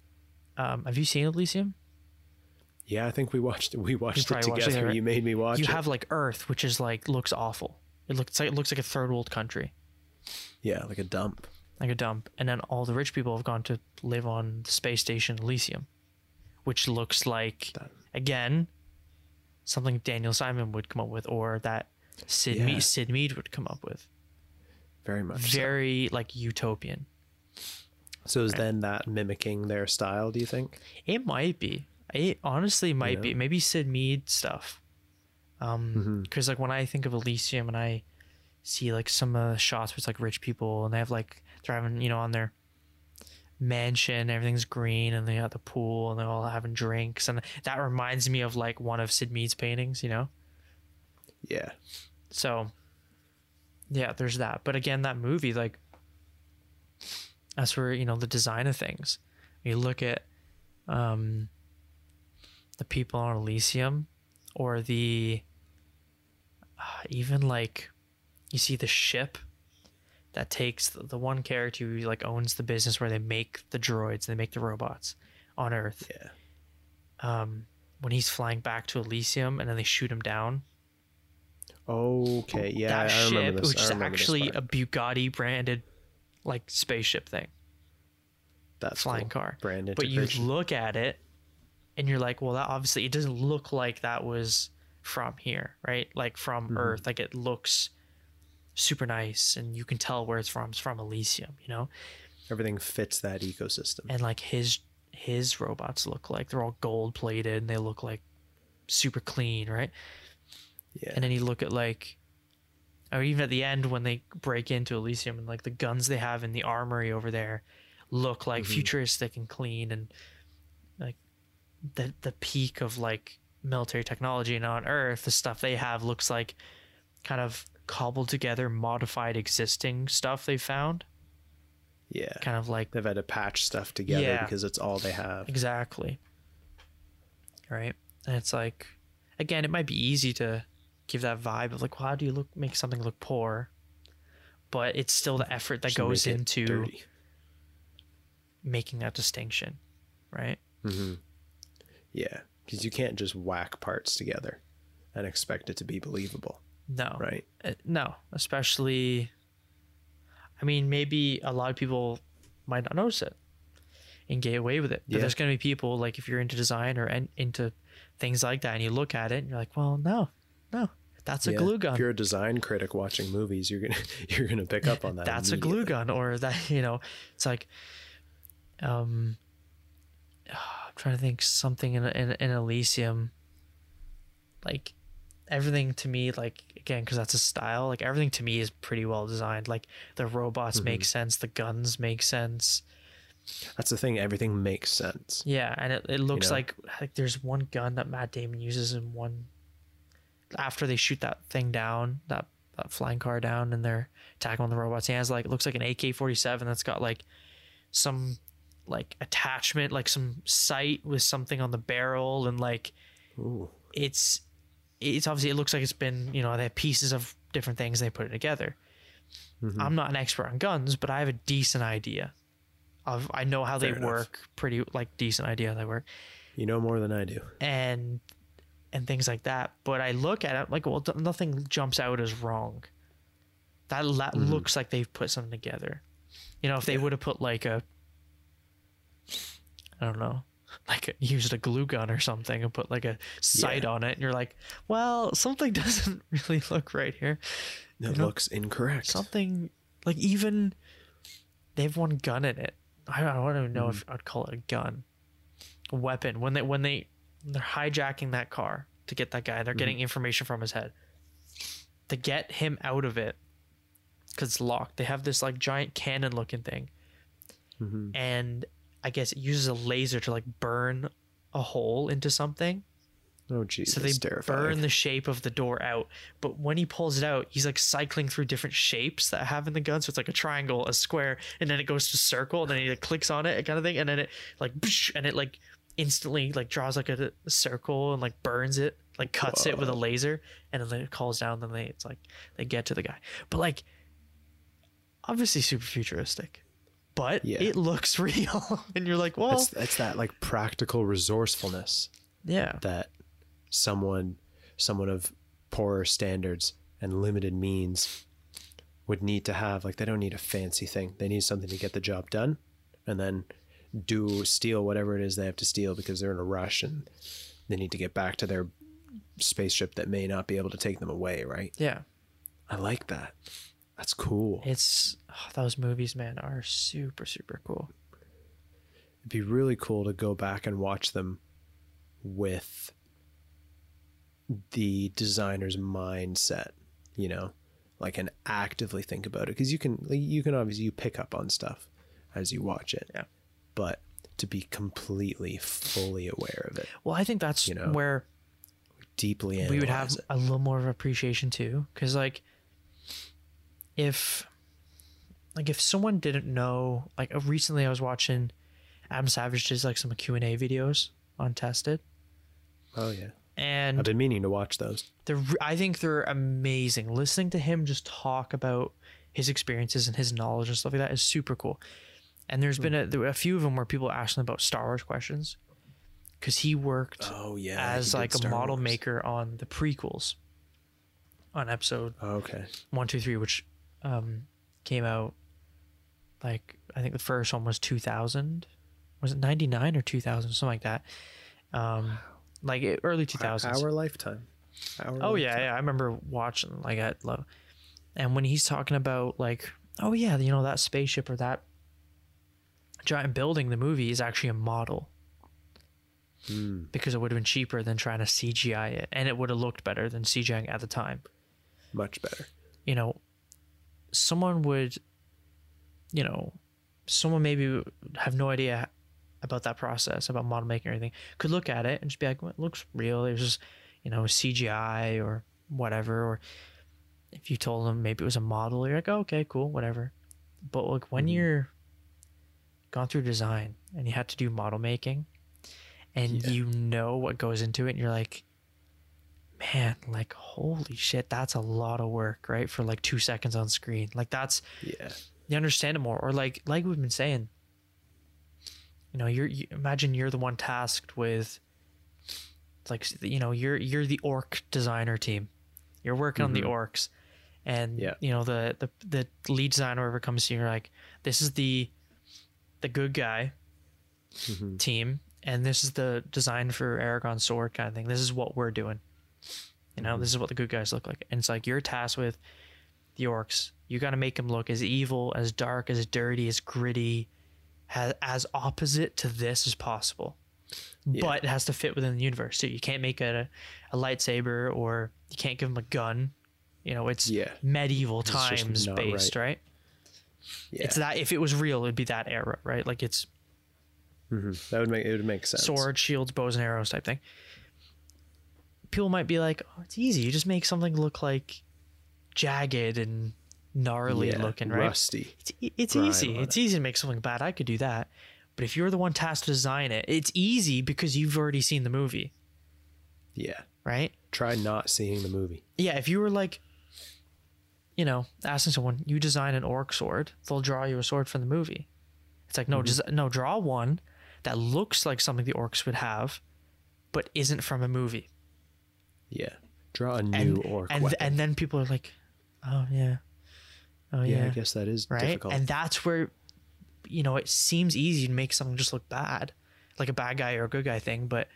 Um, have you seen Elysium? Yeah, I think we watched we watched it probably watched it, together. right? You made me watch you it. have like Earth, which is like looks awful. It looks like it looks like a third world country, yeah, like a dump. like a dump. And then all the rich people have gone to live on the space station Elysium, which looks like That- again something Daniel Simon would come up with, or that Syd Yeah. Mead, Syd Mead would come up with. Very much. so. Very like utopian. So is then that mimicking their style? Do you think? It might be. It honestly might Yeah. be. Maybe Syd Mead stuff. Um, Mm-hmm. because like when I think of Elysium and I see like some of the shots where it's like rich people and they have like they're having you know on their mansion everything's green and they got the pool and they're all having drinks and that reminds me of like one of Syd Mead's paintings, you know. Yeah. So yeah, there's that. But again, that movie like that's where you know the design of things. You look at um the people on Elysium or the uh, even like you see the ship that takes the, the one character who like owns the business where they make the droids they make the robots on earth Yeah. um when he's flying back to elysium and then they shoot him down Okay. Yeah, that I remember ship this. which is remember actually a bugatti branded like spaceship thing That's flying cool. car branded but you look at it and you're like well that obviously it doesn't look like that was from here right like from Mm-hmm. earth like it looks super nice and you can tell where it's from it's from elysium you know Everything fits that ecosystem. and like his his robots look like they're all gold plated and they look like super clean right Yeah. and then you look at like or even at the end when they break into elysium and like the guns they have in the armory over there look like Mm-hmm. futuristic and clean and like the the peak of like military technology and on earth the stuff they have looks like kind of cobbled together modified existing stuff they found yeah. kind of like They've had to patch stuff together Yeah. because it's all they have. Exactly. Right. And it's like, again, it might be easy to give that vibe of like, well, how do you look, make something look poor? But it's still the effort that Just goes into dirty. making that distinction. Right. Mm-hmm. Yeah, because you can't just whack parts together and expect it to be believable, No. right? Uh, no. Especially, I mean, maybe a lot of people might not notice it and get away with it. But Yeah. there's going to be people, like, if you're into design or en- into things like that, and you look at it and you're like, well, no, no, that's a Yeah. glue gun. If you're a design critic watching movies, you're gonna you're gonna pick up on that. that's a glue gun or that you know it's like um i'm trying to think something in in, in elysium like everything to me like again because that's a style like everything to me is pretty well designed like the robots make Mm-hmm. sense the guns make sense That's the thing. Everything makes sense. yeah and it, it looks know? like like there's one gun that matt damon uses in one after they shoot that thing down, that, that flying car down, and they're attacking on the robots. He has like it looks like an AK forty seven that's got like some like attachment, like some sight with something on the barrel, and like Ooh. it's it's obviously it looks like it's been you know they have pieces of different things they put it together. Mm-hmm. I'm not an expert on guns, but I have a decent idea of I know how Fair they enough. work, pretty like decent idea how they work, You know more than I do. and and things like that. But I look at it like well, th- nothing jumps out as wrong. That la- mm-hmm. looks like they've put something together. You know, if they would have put like a, I don't know, like used a glue gun or something and put like a sight Yeah. on it, and you're like, well, something doesn't really look right here. It know, looks incorrect. Something like even they have one gun in it. I don't, I don't even know if I'd call it a gun, a weapon. When they when they they're hijacking that car to get that guy, they're getting information from his head to get him out of it because it's locked. They have this like giant cannon looking thing, Mhm. and I guess it uses a laser to like burn a hole into something. Oh, geez. So they terrifying. burn the shape of the door out. But when he pulls it out, he's like cycling through different shapes that have in the gun. So it's like a triangle, a square, and then it goes to circle, and then he like, clicks on it, kind of thing, and then it like and it like instantly like draws like a, a circle and like burns it, like cuts it with a laser, and then it calls down. Then they it's like they get to the guy, but like obviously super futuristic, but Yeah. it looks real, and you're like, well, It's, it's that like practical resourcefulness yeah, that someone someone of poorer standards and limited means would need to have. Like they don't need a fancy thing. They need something to get the job done and then do steal whatever it is they have to steal because they're in a rush and they need to get back to their spaceship that may not be able to take them away right? Yeah. i like that that's cool It's oh, those movies, man, are super super cool. it'd be really cool to go back and watch them with the designer's mindset you know like and actively think about it because you can like, you can obviously you pick up on stuff as you watch it Yeah. but to be completely fully aware of it Well, I think that's You know, where deeply we would have it. a little more of appreciation too, because like if like if someone didn't know, like uh, recently I was watching Adam Savage does like some Q and A videos on Tested, oh yeah and i've been meaning to watch those they're I think they're amazing. Listening to him just talk about his experiences and his knowledge and stuff like that is super cool. And there's been a, there a few of them where people asked him about Star Wars questions because he worked oh yeah as did like a Star model Wars. maker on the prequels on episode oh, okay one, two, three, which um came out like I think the first one was two thousand. Was it ninety nine or two thousand, something like that? Um, like it- early two thousands. our lifetime our Oh yeah, lifetime. yeah. I remember watching like at low, and when he's talking about like, oh yeah, you know that spaceship or that giant building, the movie is actually a model Hmm. because it would have been cheaper than trying to CGI it, and it would have looked better than CGIing at the time. much better you know, someone would, you know, someone maybe have no idea about that process, about model making or anything, could look at it and just be like, well, it looks real. It was just, you know, CGI or whatever. Or if you told them maybe it was a model, you're like, oh, okay, cool, whatever. But like when Mhm. you're gone through design and you had to do model making and Yeah. you know what goes into it, and you're like, man, like holy shit, that's a lot of work, right? For like two seconds on screen. Like that's yeah you understand it more. Or like like we've been saying, you know, you're you, imagine you're the one tasked with like you know, you're you're the orc designer team. You're working on the Mhm. orcs. And Yeah. you know, the, the the lead designer ever comes to you, you're like, this is the the good guy Mhm. team and this is the design for Aragorn sword kind of thing. This is what we're doing. You know, this is what the good guys look like. And it's like you're tasked with the orcs. You got to make them look as evil, as dark, as dirty, as gritty, as, as opposite to this as possible. Yeah. But it has to fit within the universe. So you can't make a, a lightsaber or you can't give them a gun. You know, it's Yeah. medieval It's times based, right? yeah It's that if it was real, it'd be that era, right? Like it's Mhm. that would make it would make sense sword, shields, bows and arrows type thing. People might be like, "Oh, it's easy. You just make something look like jagged and gnarly Yeah, looking, right?" Rusty. It's, it's easy. It's easy to make something bad. I could do that. But if you're the one tasked to design it, it's easy because you've already seen the movie, Yeah. right? Try not seeing the movie. Yeah, if you were like, you know, asking someone, you design an orc sword, they'll draw you a sword from the movie. It's like, no, mm-hmm. just no, draw one that looks like something the orcs would have, but isn't from a movie. Yeah. Draw a new And orc and, weapon. and then people are like, oh yeah, oh yeah, yeah, I guess that is right. difficult. And that's where, you know, it seems easy to make something just look bad, like a bad guy or a good guy thing, but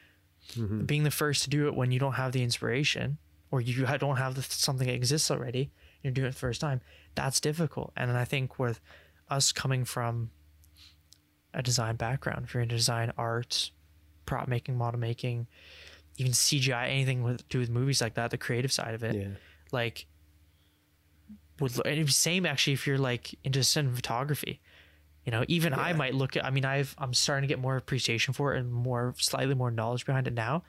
Mm-hmm. being the first to do it when you don't have the inspiration or you don't have the, something that exists already you're doing it the first time that's difficult and i think with us coming from a design background if you're into design art prop making model making even cgi anything with to do with movies like that the creative side of it yeah. like would and same actually if you're like into cinematography. You know even i might look at i mean i've i'm starting to get more appreciation for it and more slightly more knowledge behind it now.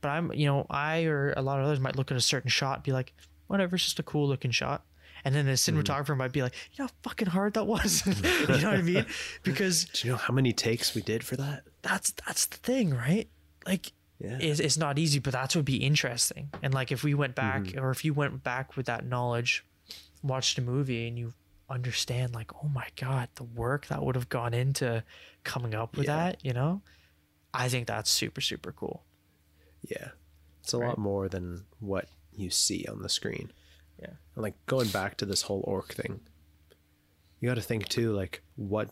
But i'm you know i or a lot of others might look at a certain shot and be like whatever it's just a cool looking shot. And then the mm. cinematographer might be like you know how fucking hard that was. You know what i mean? Because Do you know how many takes we did for that? that's that's the thing right? Like Yeah. it's, it's not easy but that's would be interesting and like if we went back Mm-hmm. or if you went back with that knowledge watched a movie and you understand like oh my god the work that would have gone into coming up with Yeah. that you know i think that's super super cool Yeah. It's a Right. lot more than what you see on the screen. Yeah. And like going back to this whole orc thing, you got to think too like what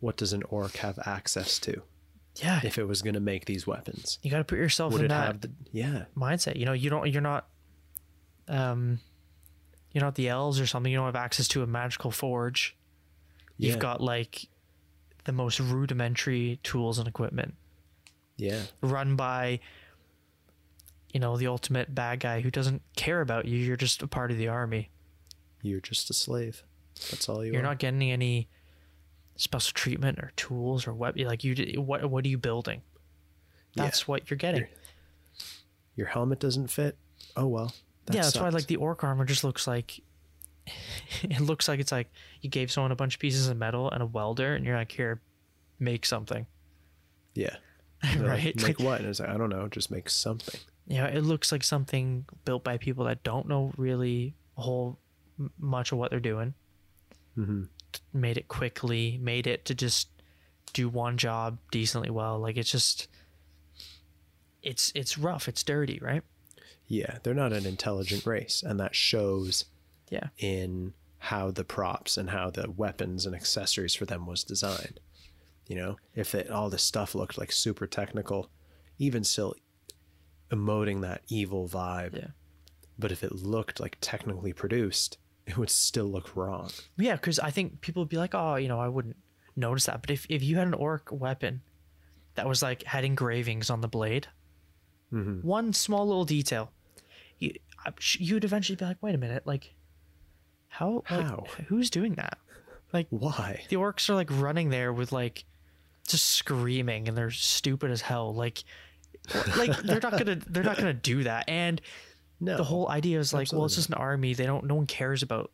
what does an orc have access to yeah if it was going to make these weapons? you got to put yourself Would in it that have the yeah. mindset you know you don't you're not um you're not the elves or something you don't have access to a magical forge you've Yeah. got like the most rudimentary tools and equipment Yeah. run by you know the ultimate bad guy who doesn't care about you you're just a part of the army You're just a slave. That's all you you're are. not getting any special treatment or tools or what like you what what are you building Yeah. that's what you're getting You're- Your helmet doesn't fit. Oh well. That yeah that's why like the orc armor just looks like it looks like it's like you gave someone a bunch of pieces of metal and a welder and you're like here make something yeah. They're like, Make what? And it's like I don't know. Just make something. yeah it looks like something built by people that don't know really a whole m- much of what they're doing. hmm Made it quickly, made it to just do one job decently well. Like it's just, it's it's rough, it's dirty, right? Yeah, they're not an intelligent race, and that shows Yeah, in how the props and how the weapons and accessories for them was designed. You know, if it, all the stuff looked like super technical, even still emoting that evil vibe. Yeah. But if it looked like technically produced, it would still look wrong. yeah. Because I think people would be like, oh, you know, I wouldn't notice that. But if if you had an orc weapon that was like had engravings on the blade, Mhm. one small little detail, you, you'd eventually be like, wait a minute, like how like, How? who's doing that? Like Why? the orcs are like running there with like just screaming and they're stupid as hell like like they're not gonna they're not gonna do that and No. the whole idea is like well it's just an army they don't no one cares about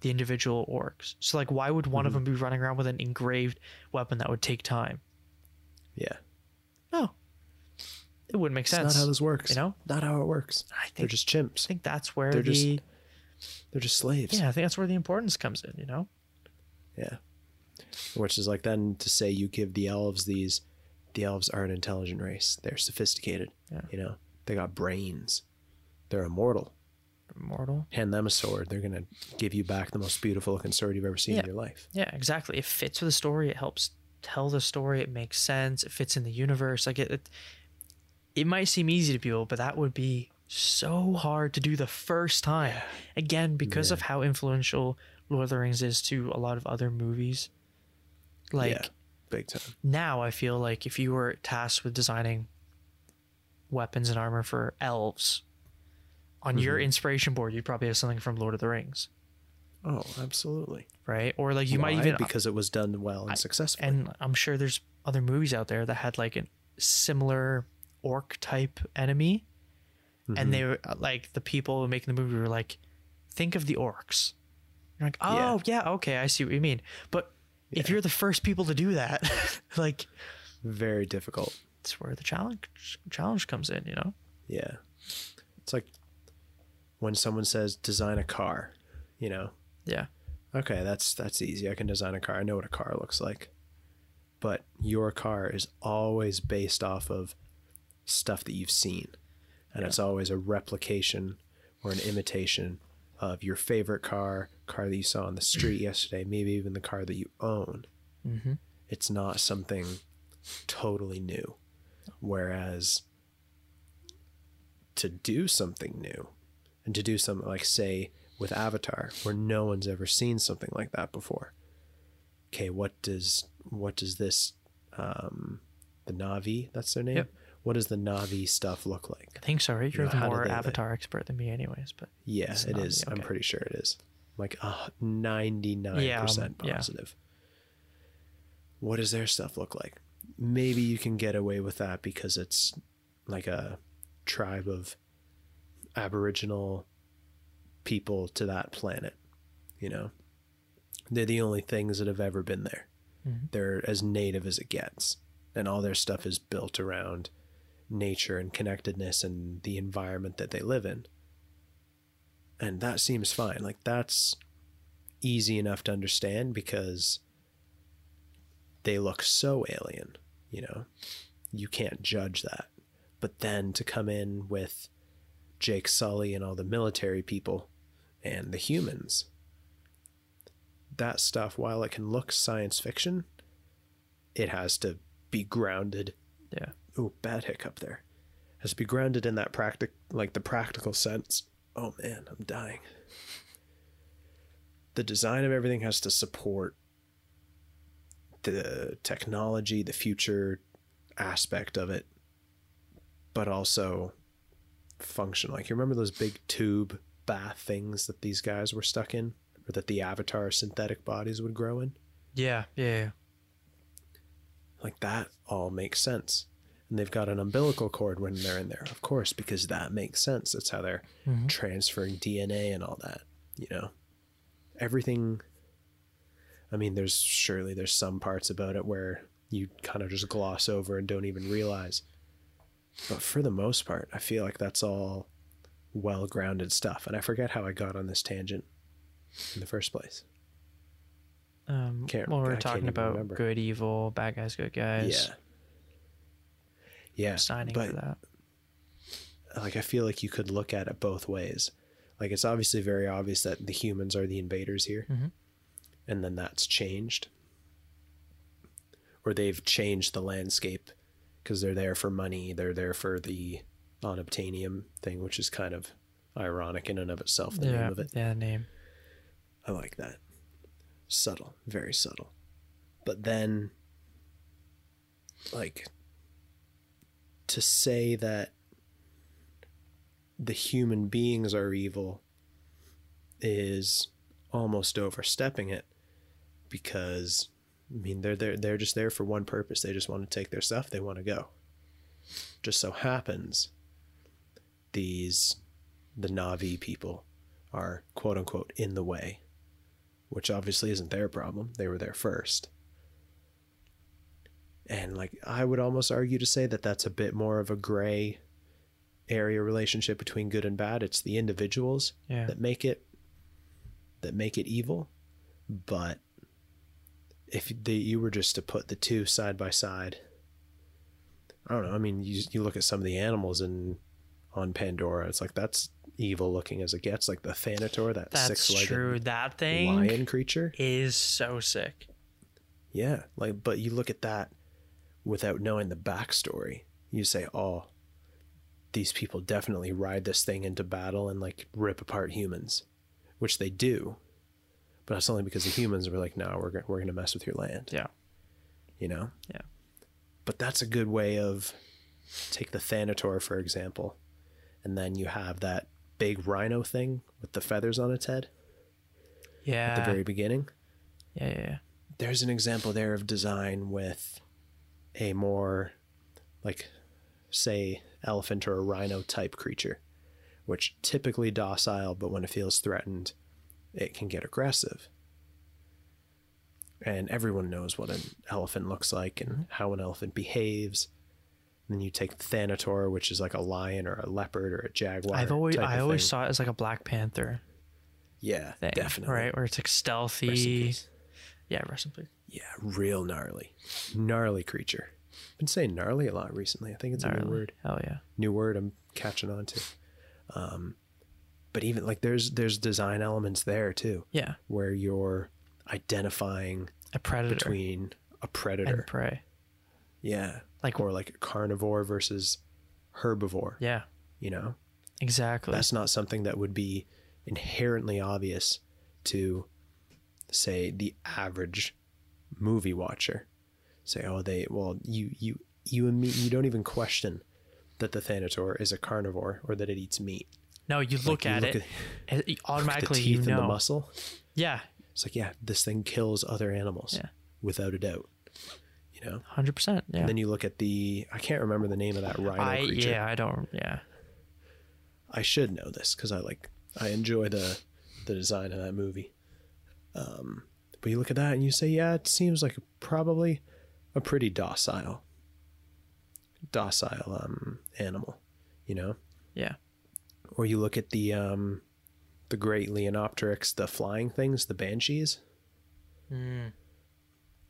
the individual orcs so like why would one of Mm-hmm. them be running around with an engraved weapon that would take time Yeah. no it wouldn't make It's sense not how this works. you know? Not how it works. i They're just chimps. i think that's where they're the just- They're just slaves. yeah i think that's where the importance comes in you know Yeah. Which is like then to say you give the elves these the elves are an intelligent race. They're sophisticated. Yeah. You know, they got brains. They're immortal. immortal Hand them a sword. They're gonna give you back the most beautiful looking sword you've ever seen Yeah. in your life. Yeah, exactly. It fits with the story. It helps tell the story. It makes sense. It fits in the universe. Like it, it, it might seem easy to people, but that would be so hard to do the first time. Again, because of how influential Lord of the Rings is to a lot of other movies. Like yeah. Big time. now, I feel like if you were tasked with designing weapons and armor for elves, on your mm-hmm. inspiration board, you'd probably have something from Lord of the Rings, Oh, absolutely. right? Or like you might even uh, because it was done well and successfully. and I'm sure there's other movies out there that had like a similar orc type enemy and they mm-hmm. were uh, like the people making the movie were like, think of the orcs. You're like, oh yeah. okay, I see what you mean. But if you're the first people to do that, like Very difficult. It's where the challenge challenge comes in, you know? Yeah. It's like when someone says design a car, you know. Yeah. Okay, that's that's easy. I can design a car. I know what a car looks like. But your car is always based off of stuff that you've seen. And it's always a replication or an imitation of your favorite car, car that you saw on the street yesterday, maybe even the car that you own. Mm-hmm. It's not something totally new. Whereas to do something new and to do something like, say, with Avatar, where no one's ever seen something like that before. Okay, what does what does this um the Na'vi, that's their name? Yep. What does the Na'vi stuff look like? I think so, right? You're know, the more Avatar expert than me, anyways. But Yeah, it Na'vi, is. I'm pretty sure it is. Like uh, 99% Yeah, um, yeah. positive. What does their stuff look like? Maybe you can get away with that because it's like a tribe of aboriginal people to that planet, you know. They're the only things that have ever been there. Mhm. They're as native as it gets. And all their stuff is built around nature and connectedness and the environment that they live in and that seems fine like that's easy enough to understand because they look so alien you know you can't judge that but then to come in with Jake Sully and all the military people and the humans. That stuff while it can look science fiction it has to be grounded. Yeah. oh bad hiccup there. Has to be grounded in that practic like the practical sense. Oh man i'm dying. The design of everything has to support the technology the future aspect of it but also function like you remember those big tube bath things that these guys were stuck in or that the avatar synthetic bodies would grow in? Yeah, yeah, yeah. like that all makes sense. And they've got an umbilical cord when they're in there of course because that makes sense. That's how they're Mhm. transferring dna and all that you know? Everything i mean there's surely there's some parts about it where you kind of just gloss over and don't even realize but for the most part i feel like that's all well grounded stuff and i forget how i got on this tangent in the first place Um, Can't- well, we can't talking about remember. good, evil, bad guys, good guys. yeah yeah Signing but for that. like I feel like you could look at it both ways. Like it's obviously very obvious that the humans are the invaders here, Mhm. and then that's changed, or they've changed the landscape because they're there for money. They're there for the unobtainium thing, which is kind of ironic in and of itself. The yeah, name of it. yeah, name. I like that. Subtle, very subtle. But then, like, to say that the human beings are evil is almost overstepping it because I mean they're they're they're just there for one purpose. They just want to take their stuff, they want to go. Just so happens these the Na'vi people are quote unquote in the way which obviously isn't their problem. They were there first. And like I would almost argue to say that that's a bit more of a gray area relationship between good and bad. It's the individuals Yeah. that make it that make it evil, but if the, you were just to put the two side by side, I don't know. I mean, you you look at some of the animals in on Pandora. It's like that's evil looking as it gets. Like the Thanator, that That's six-legged true. That thing lion creature. is so sick. Yeah, like but you look at that without knowing the backstory. You say, "Oh, these people definitely ride this thing into battle and like rip apart humans," which they do. But that's only because the humans were like, "No, we're go- we're going to mess with your land." Yeah. You know. Yeah. But that's a good way of take the Thanator for example, and then you have that big rhino thing with the feathers on its head Yeah. at the very beginning. yeah, yeah, yeah. there's an example there of design with a more like say elephant or a rhino type creature which typically docile, but when it feels threatened, it can get aggressive. And everyone knows what an elephant looks like and how an elephant behaves. then you take Thanator, which is like a lion or a leopard or a jaguar. I've always I always thing. saw it as like a Black Panther yeah, thing, definitely right? Where it's like stealthy. Yeah, rest in peace. Yeah, real gnarly, gnarly creature. Been saying gnarly a lot recently. I think it's a new word. Hell yeah. new word I'm catching on to. Um, but even like there's there's design elements there too, Yeah, where you're identifying a predator between a predator, and prey. yeah, Like or like a carnivore versus herbivore. yeah, You know, exactly. that's not something that would be inherently obvious to, say, the average movie watcher. Say, oh, they well, you you you you don't even question that the Thanator is a carnivore or that it eats meat. No, you look you at look it, and it the automatically teeth you and know. the muscle. Yeah, It's like, yeah, this thing kills other animals Yeah. without a doubt. You know. hundred percent. Yeah. And then you look at the I can't remember the name of that rhino I creature. yeah, I don't. Yeah, I should know this because I like I enjoy the the design of that movie. Um, but you look at that and you say, yeah, it seems like probably a pretty docile, docile um animal, you know. yeah, Or you look at the um the great Leonopteryx, the flying things, the banshees. mm,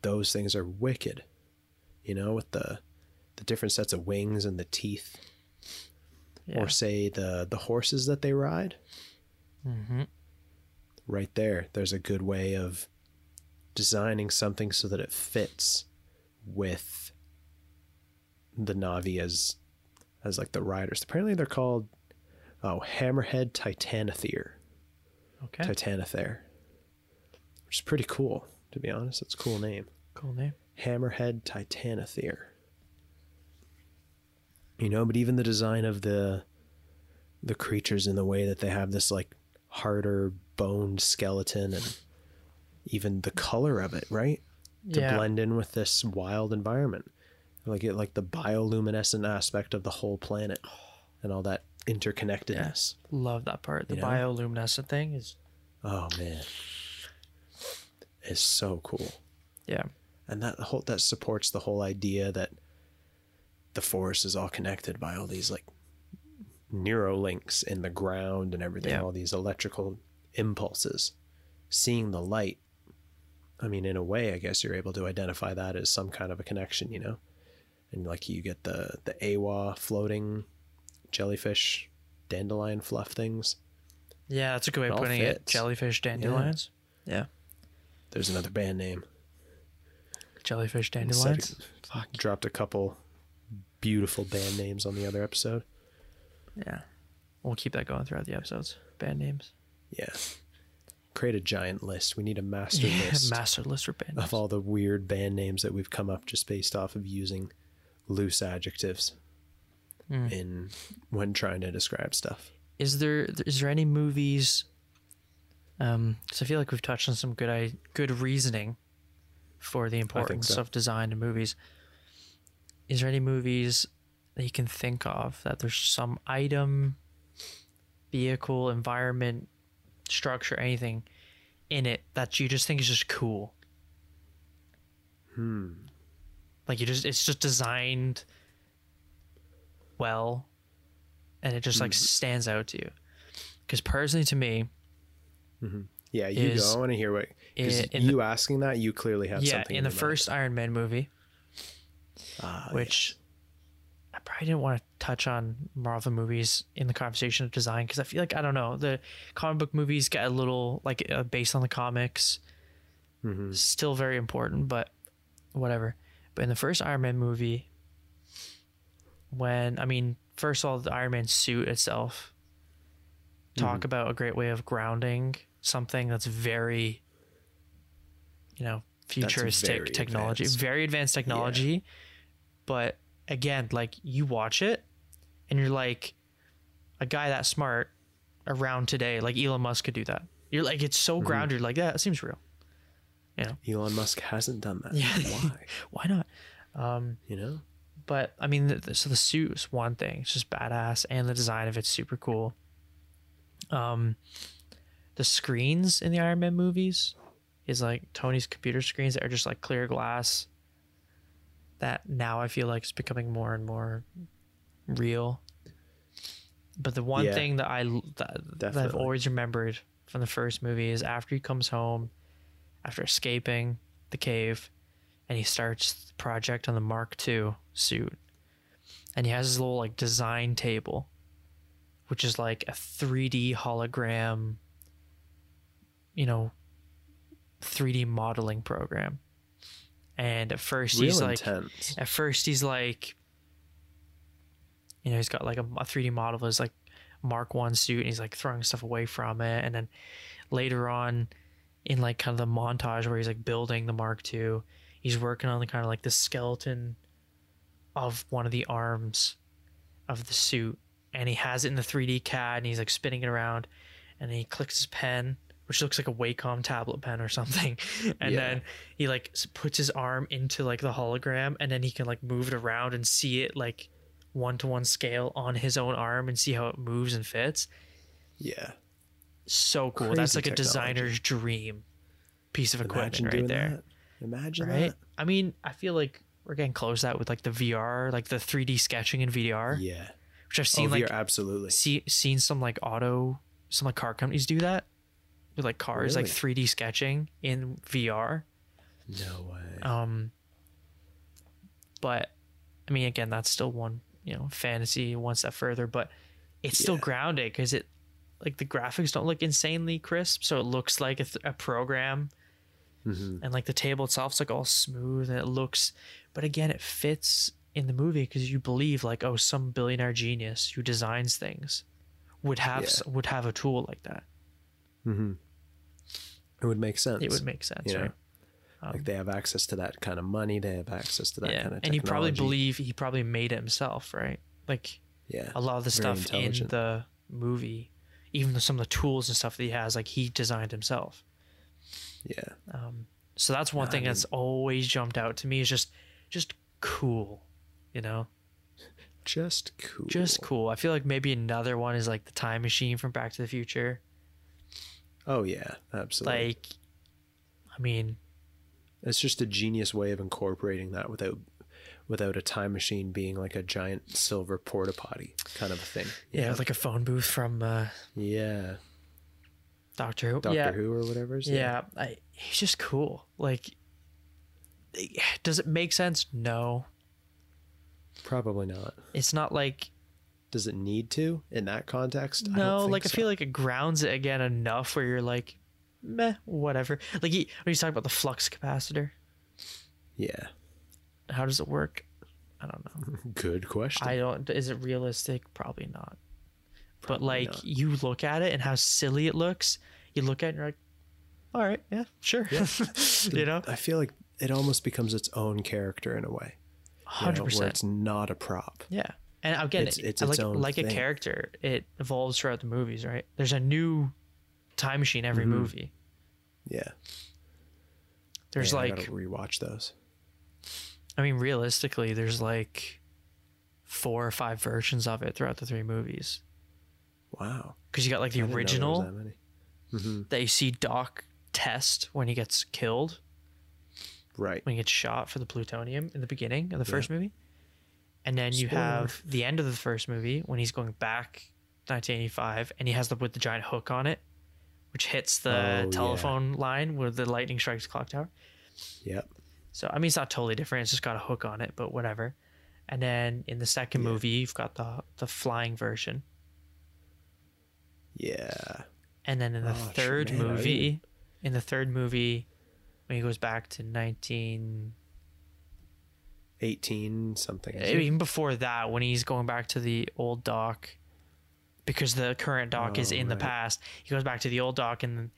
those things are wicked you know with the the different sets of wings and the teeth yeah. or say the the horses that they ride hmm right there there's a good way of designing something so that it fits with the na'vi as as like the riders apparently they're called oh hammerhead titanothere Okay. titanothere which is pretty cool to be honest it's a cool name cool name. Hammerhead Titanothere. You know, but even the design of the the creatures in the way that they have this like harder boned skeleton and even the color of it, right? To yeah. blend in with this wild environment. Like it like the bioluminescent aspect of the whole planet and all that interconnectedness. Love that part. The You know? bioluminescent thing is Oh man. It's so cool. yeah. and that whole that supports the whole idea that the forest is all connected by all these like neurolinks in the ground and everything Yeah. all these electrical impulses seeing the light i mean in a way i guess you're able to identify that as some kind of a connection you know and like you get the the awa floating jellyfish dandelion fluff things Yeah, that's a good way It of all putting it. fits. Jellyfish dandelions. Yeah. there's another band name Jellyfish Said- dandelions. Fuck. dropped a couple beautiful band names on the other episode Yeah. We'll keep that going throughout the episodes. Band names. Yeah. Create a giant list. We need a master list Master list for band names. of all the weird band names that we've come up just based off of using loose adjectives Mm. in when trying to describe stuff. Is there is there any movies? Um, so I feel like we've touched on some good I good reasoning for the importance so. of design in movies. Is there any movies that you can think of that there's some item, vehicle, environment, structure, anything in it that you just think is just cool? Hmm. Like you just it's just designed well and it just like Mm-hmm. stands out to you. Because personally to me, Yeah, you Is- go. I want to hear what in you asking that you clearly have yeah, something in the mind. first Iron Man movie, Ah, which I probably didn't want to touch on Marvel movies in the conversation of design because I feel like I don't know the comic book movies get a little like uh, based on the comics, Mhm. still very important, but whatever. But in the first Iron Man movie, when I mean, first of all, the Iron Man suit itself, talk about a great way of grounding something that's very, you know, futuristic very technology, advanced. very advanced technology. But again, like you watch it and you're like, a guy that smart around today, like Elon Musk could do that. You're like, it's so grounded. Like, yeah, that seems real. Elon Musk hasn't done that. Yeah. Why? Why not? Um, You know? But I mean, the, the- so the suit is one thing; it's just badass, and the design of it's super cool. Um, the screens in the Iron Man movies is like Tony's computer screens that are just like clear glass. That now I feel like is becoming more and more real. But the one Yeah. thing that I that, that I've always remembered from the first movie is after he comes home, after escaping the cave, and he starts the project on the Mark II suit, and he has his little like design table, which is like a 3D hologram, you know, 3D modeling program. And at first Real he's like, at first he's like you know he's got like a, a 3d model of his like mark one suit and he's like throwing stuff away from it. And then later on in like kind of the montage where he's like building the mark ii he's working on the kind of like the skeleton of one of the arms of the suit and he has it in the 3d cad and he's like spinning it around and he clicks his pen which looks like a wacom tablet pen or something and Yeah. then he like puts his arm into like the hologram and then he can like move it around and see it like one to one scale on his own arm and see how it moves and fits Yeah. so cool Crazy that's like a designer's dream piece of equipment Imagine right there that. Imagine right that. i mean i feel like we're getting close to that with like the vr like the 3d sketching in vr Yeah. which i've Oh, seen like VR, absolutely. see seen some like auto some like car companies do that with like cars like 3d sketching in vr No way. um but i mean again that's still one you know fantasy one step further but it's still Yeah. grounded because it like the graphics don't look insanely crisp so it looks like a, th- a program Mhm. and like the table itself is like all smooth and it looks but again it fits in the movie because you believe like oh some billionaire genius who designs things would have Yeah. would have a tool like that Mhm. It would make sense. it would make sense know? right like they have access to that kind of money. They have access to that yeah kind of and you probably believe he probably made it himself right like Yeah. a lot of the stuff in the movie even some of the tools and stuff that he has like he designed himself Yeah. um, so that's one No, I thing that's always jumped out to me is just just cool you know Just cool. just cool i feel like maybe another one is like the time machine from back to the future Oh yeah, absolutely. like i mean it's just a genius way of incorporating that without without a time machine being like a giant silver porta potty kind of a thing. yeah know? like a phone booth from uh, yeah, doctor who Doctor yeah Who or whatever. it is. yeah I, he's just cool like does it make sense no probably not. it's not like Does it need to in that context? I no don't think like i feel like it grounds it again enough where you're like meh whatever like he, when he's talking about the flux capacitor yeah. how does it work i don't know Good question. i don't is it realistic probably not but like not. you look at it and how silly it looks you look at it and you're like all right yeah sure you know I feel like it almost becomes its own character in a way. you know, 100% where it's not a prop. Yeah. And again, It's- it- it's like its own like a character, it evolves throughout the movies, right? There's a new time machine every Mhm. movie. Yeah. There's Man, I like, gotta rewatch those. I mean, realistically, there's like four or five versions of it throughout the three movies. Wow. Because you got like the I didn't know there was original that. Mm-hmm. that you see Doc test when he gets killed, Right. when he gets shot for the plutonium in the beginning of the Yeah. first movie. And then you Spoiler. have the end of the first movie when he's going back 1985 and he has the with the giant hook on it, which hits the Oh, yeah. telephone line where the lightning strikes the clock tower. Yep. So I mean, it's not totally different. It's just got a hook on it, but whatever. And then in the second Yeah. movie, you've got the the flying version, Yeah. and then in the Oh, third man, movie, in the third movie, when he goes back to 19, 18 something. is it? even before that, when he's going back to the old dock, because the current dock is Oh, in the past, he goes back to the old dock, and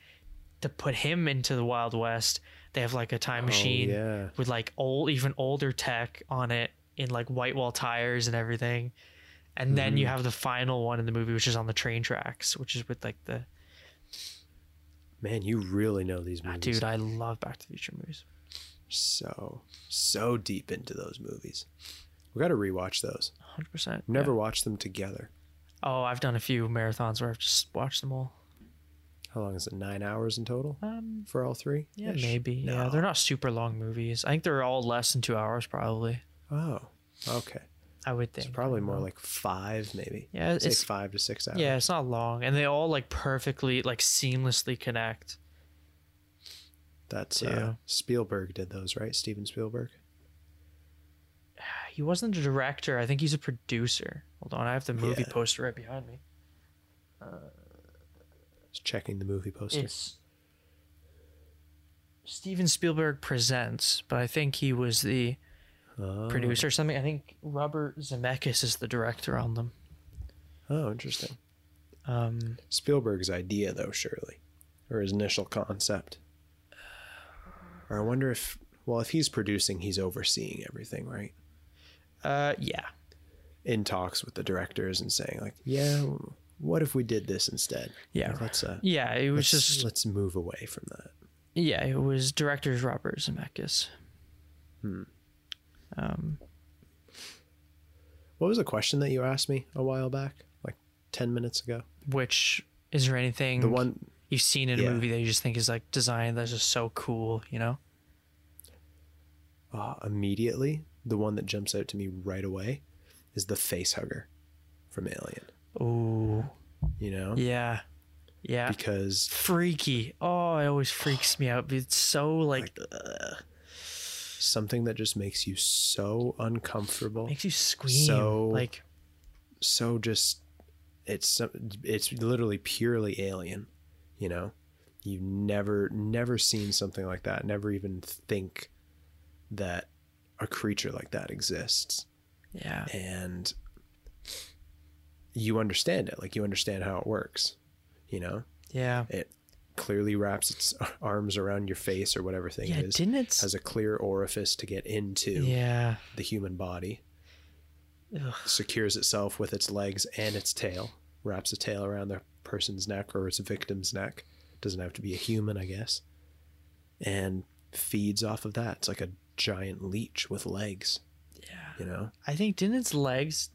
to put him into the Wild West, they have like a time Oh, machine yeah. with like old, even older tech on it in like white wall tires and everything. And then you Mhm. have the final one in the movie, which is on the train tracks, which is with like the Man, you really know these ah, movies. dude. I love Back to the Future movies. so so deep into those movies. We got to rewatch those. Hundred percent. Never watched them together. Oh, I've done a few marathons where I've just watched them all. How long is it? Nine hours in total Um, for all three? yeah, maybe. Yeah, No. they're not super long movies. I think they're all less than two hours, probably. Oh, okay. I would It's think. probably more like five, maybe. Yeah, Say it's five to six hours. yeah, it's not long, and they all like perfectly, like seamlessly connect. That's too. uh, Spielberg did those, right? Steven Spielberg. He wasn't a director. I think he's a producer. Hold on, I have the movie Yeah. poster right behind me. Uh, Just checking the movie poster. It's Steven Spielberg presents, but I think he was the oh. producer or something. I think Robert Zemeckis is the director on them. Oh, interesting. Um, Spielberg's idea, though, surely, or his initial concept. Or I wonder if, well, if he's producing, he's overseeing everything, right? uh, yeah, In talks with the directors and saying, like, yeah, what if we did this instead? yeah, Like, let's uh, yeah. It was just let's move away from that. yeah. It was director's Robert Zemeckis. Hmm. Um, What was the question that you asked me a while back, like ten minutes ago? which is there anything The one, you've seen in a Yeah. movie that you just think is like designed that's just so cool? You know? uh, immediately, the one that jumps out to me right away, is the face hugger from Alien. Ooh, You know, yeah, yeah. because freaky. Oh, it always freaks me out. It's so like, something that just makes you so uncomfortable, makes you scream. So- like so just it's it's literally purely alien. You know, You've never never seen something like that. Never even think that a creature like that exists. yeah, and you understand it like you understand how it works you know yeah, it clearly wraps its arms around your face or whatever thing yeah. it is Didn't it? has a clear orifice to get into yeah. the human body Ugh. secures itself with its legs and its tail wraps a tail around the person's neck or its victim's neck doesn't have to be a human i guess and feeds off of that it's like a giant leech with legs Yeah. you know I think didn't its legs.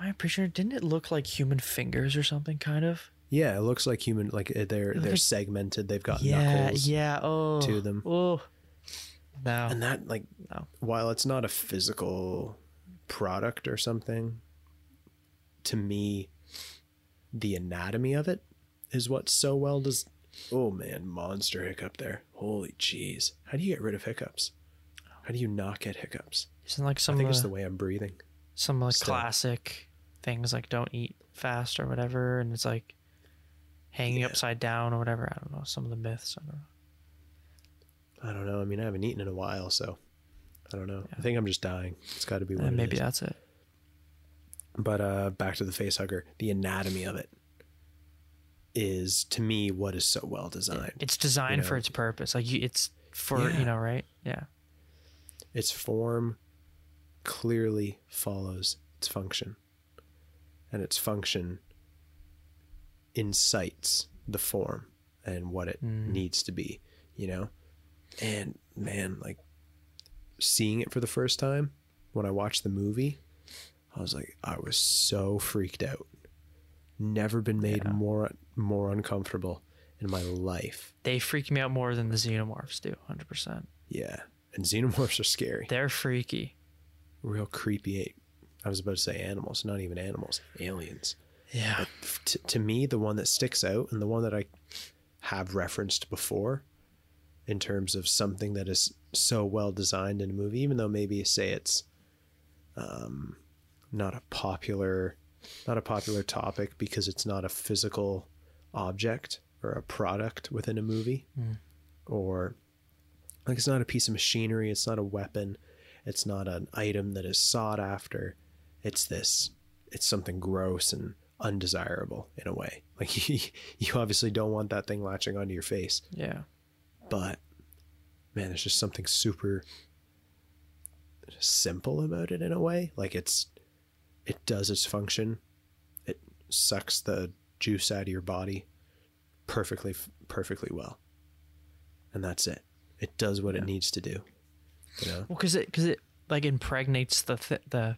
Am I pretty sure? Didn't it look like human fingers or something? Kind of. Yeah, it looks like human. Like uh, they're they're segmented. They've got yeah. knuckles, Yeah. Oh. to them. Oh. No. and that like No. while it's not a physical product or something, to me, the anatomy of it is what so well does. Oh man, monster hiccup there! Holy jeez, how do you get rid of hiccups? How do you not get hiccups? Isn't like some. I think it's the, the way I'm breathing. some like still. classic things like don't eat fast or whatever, and it's like hanging Yeah. upside down or whatever. I don't know. Some of the myths. I don't know. I don't know. I mean, I haven't eaten in a while, so I don't know. I think I'm just dying. It's got to be And it maybe that's it. But uh, back to the face hugger, the anatomy of it is to me what is so well designed. It's designed for know. its purpose. Like you, it's for Yeah. you know, right? Yeah. Its form clearly follows its function, and its function incites the form and what it Mm. needs to be. You know, and man, like seeing it for the first time when I watched the movie, I was like, I was so freaked out. Never been made Yeah. more more uncomfortable in my life. They freak me out more than the xenomorphs do. Hundred percent. Yeah, and xenomorphs are scary, They're freaky. real creepy. I was about to say animals, not even animals, aliens. Yeah. T- to me, the one that sticks out and the one that I have referenced before, in terms of something that is so well designed in a movie, even though maybe say it's um, not a popular, not a popular topic because it's not a physical object or a product within a movie, Mm. or like it's not a piece of machinery, it's not a weapon, it's not an item that is sought after. It's this, it's something gross and undesirable in a way. Like you, you obviously don't want that thing latching onto your face, Yeah. but man, there's just something super simple about it in a way. Like it's, it does its function. It sucks the juice out of your body perfectly, perfectly well. And that's it. It does what Yeah. it needs to do. You know? Well, because it because it like impregnates the th- the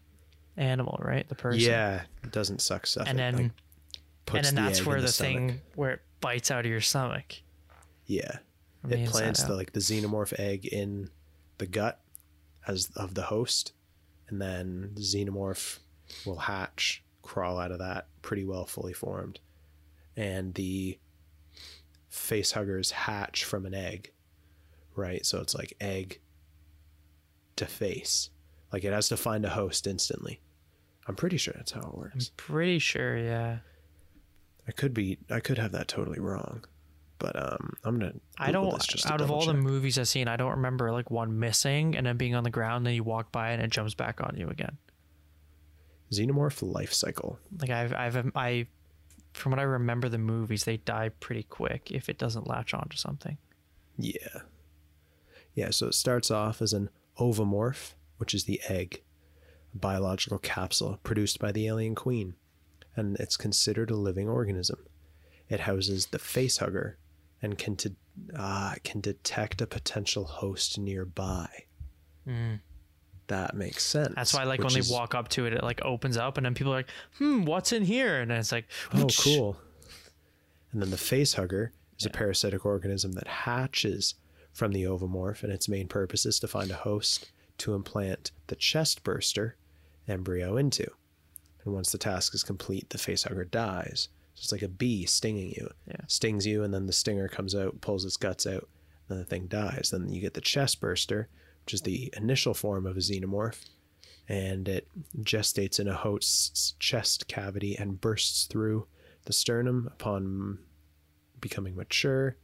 animal, right? The person. Yeah, it doesn't suck stuff. And then like, and then that's where in the, thing where it bites out of your stomach. Yeah, the it plants the like the xenomorph egg in the gut as of the host, and then the xenomorph will hatch, crawl out of that pretty well fully formed, and the face huggers hatch from an egg, right? So it's like egg to face, like it has to find a host instantly. I'm pretty sure that's how it works. I'm pretty sure, yeah. I could be, I could have that totally wrong, but um, I'm gonna. I don't. just Out of all the movies I've seen, I don't remember like one missing and then being on the ground. Then you walk by and it jumps back on you again. Xenomorph life cycle. Like I've, I've, I, from what I remember, the movies they die pretty quick if it doesn't latch onto something. Yeah. Yeah, so it starts off as an ovomorph, which is the egg, biological capsule produced by the alien queen, and it's considered a living organism. It houses the face hugger and can, uh, can detect a potential host nearby. That makes sense. That's why, like, when they walk up to it, it like opens up, and then people are like, "Hmm, what's in here?" And it's like, Oh, cool. And then the face hugger is a parasitic organism that hatches from the ovomorph, and its main purpose is to find a host to implant the chest burster embryo into. And once the task is complete, the face hugger dies. So it's like a bee stinging you. Yeah. Stings you, and then the stinger comes out, pulls its guts out, then the thing dies. Then you get the chest burster, which is the initial form of a xenomorph, and it gestates in a host's chest cavity and bursts through the sternum upon becoming mature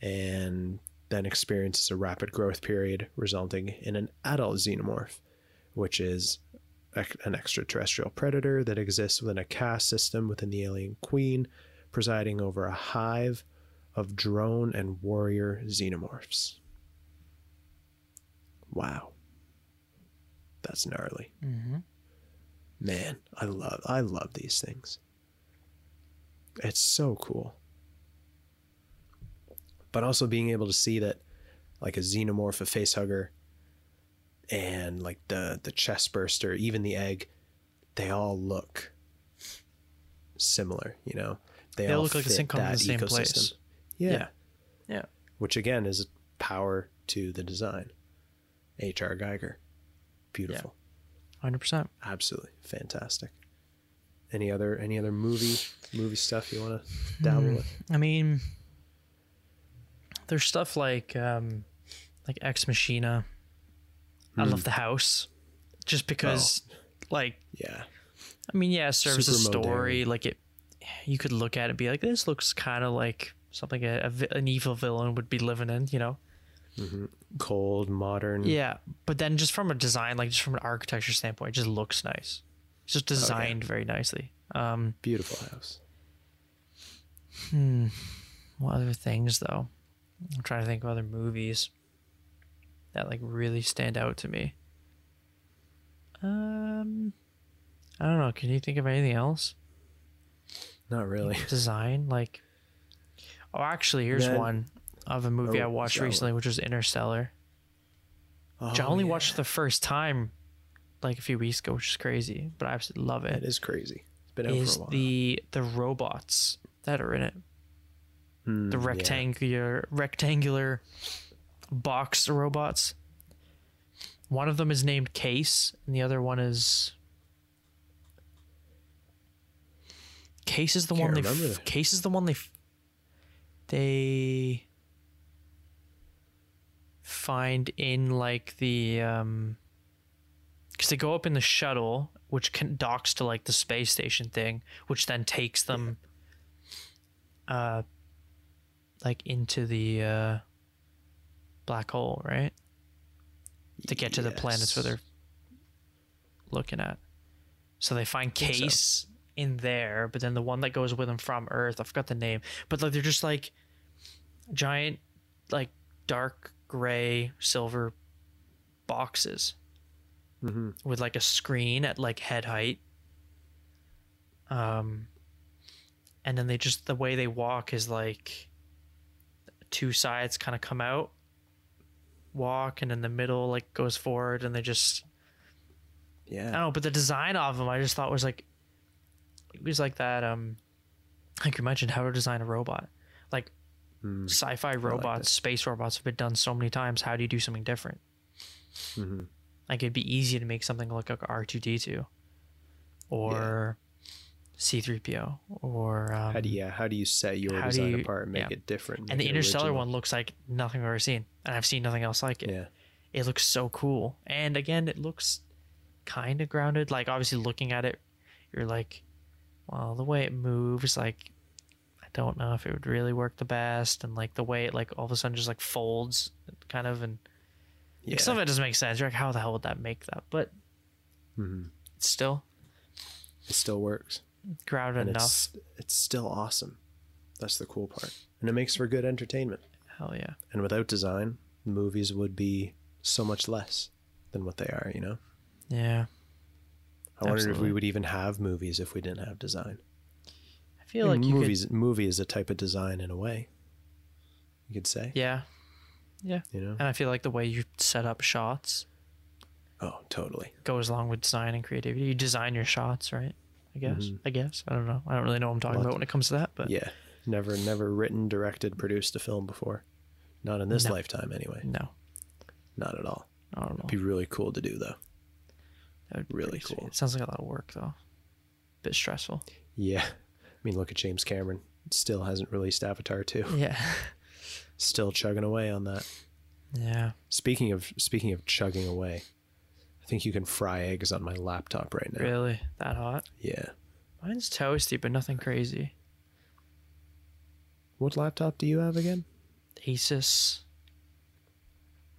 and then experiences a rapid growth period resulting in an adult xenomorph which is an extraterrestrial predator that exists within a caste system within the alien queen presiding over a hive of drone and warrior xenomorphs. Wow. That's gnarly. Mhm. man i love i love these things. It's so cool. But also being able to see that like a xenomorph a face hugger and like the the chest burster even the egg they all look similar you know they, They all look like in- come from the same ecosystem. place. yeah. Yeah. Yeah. which again is power to the design hr giger beautiful Hundred percent. absolutely fantastic any other any other movie movie stuff you want to dabble with I mean, there's stuff like um, like Ex Machina. I Hmm. love the house, just because, like, yeah I mean, yeah, it serves a story. modern. Like it, you could look at it and be like, this looks kind of like something a, a an evil villain would be living in, you know? cold modern Yeah, but then just from a design, like just from an architecture standpoint, it just looks nice. It's just designed very nicely. Um, beautiful house Hmm. what other things though? I'm trying to think of other movies that like really stand out to me. Um, I don't know. Can you think of anything else? not really Design like. Oh, actually, here's Then- one of a movie Oh, I watched recently, which was Interstellar. which I Oh, only yeah. watched the first time, like a few weeks ago, which is crazy, but I absolutely love it it. is crazy it's been out Is for a while the the robots that are in it? Hmm, the yeah. rectangular rectangular box robots. One of them is named Case, and the other one is Case is the one they f- Case is the one they f- they find in like the um because they go up in the shuttle which can docks to like the space station thing which then takes them uh like into the uh black hole right? To get to the planets where they're looking at. So they find think so. case in there but then the one that goes with them from earth i forgot the name but like they're just like giant like dark gray silver boxes Mhm. with like a screen at like head height. Um and then they just the way they walk is like two sides kind of come out walk and in the middle like goes forward and they just yeah. I don't know, but the design of them I just thought was like it was like that um like you mentioned how to design a robot. Like Mm. sci-fi robots, this. space robots have been done so many times. How do you do something different? Mhm. Like it'd be easy to make something look like R two D two, or C three PO, or um, How do you, yeah, how do you set your design you- apart and make yeah. it different? and the Interstellar original? one looks like nothing I've ever seen, and I've seen nothing else like it. Yeah. It looks so cool, and again, it looks kind of grounded. Like obviously, looking at it, you're like, well, the way it moves, like. I don't know if it would really work the best, and like the way it like all of a sudden just like folds, kind of, and Yeah. like, some of it doesn't make sense. You're like, how the hell would that make that? But Mhm. still It still works. Grounded And enough. it's it's still awesome. That's the cool part. And it makes for good entertainment. Hell yeah. And without design, movies would be so much less than what they are, you know? Yeah. I wonder if we would even have movies if we didn't have design. I feel like you movies movie is a type of design in a way. You could say. Yeah. yeah. You know? And I feel like the way you set up shots Oh, totally. goes along with design and creativity. You design your shots, right? I guess. Mhm. I guess. I don't know. I don't really know what I'm talking about when it comes to that, but Yeah. Never never written, directed, produced a film before. Not in this No. lifetime anyway. no. Not at all. I don't know. It'd be really cool to do though. That would be really pretty sweet. cool. It sounds like a lot of work though. A Bit stressful. Yeah. I mean, look at James Cameron. Still hasn't released Avatar 2. Yeah. Still chugging away on that. yeah. Speaking of speaking of chugging away, think you can fry eggs on my laptop right now. Really? That hot? Yeah. Mine's toasty, but nothing crazy. What laptop do you have again? Asus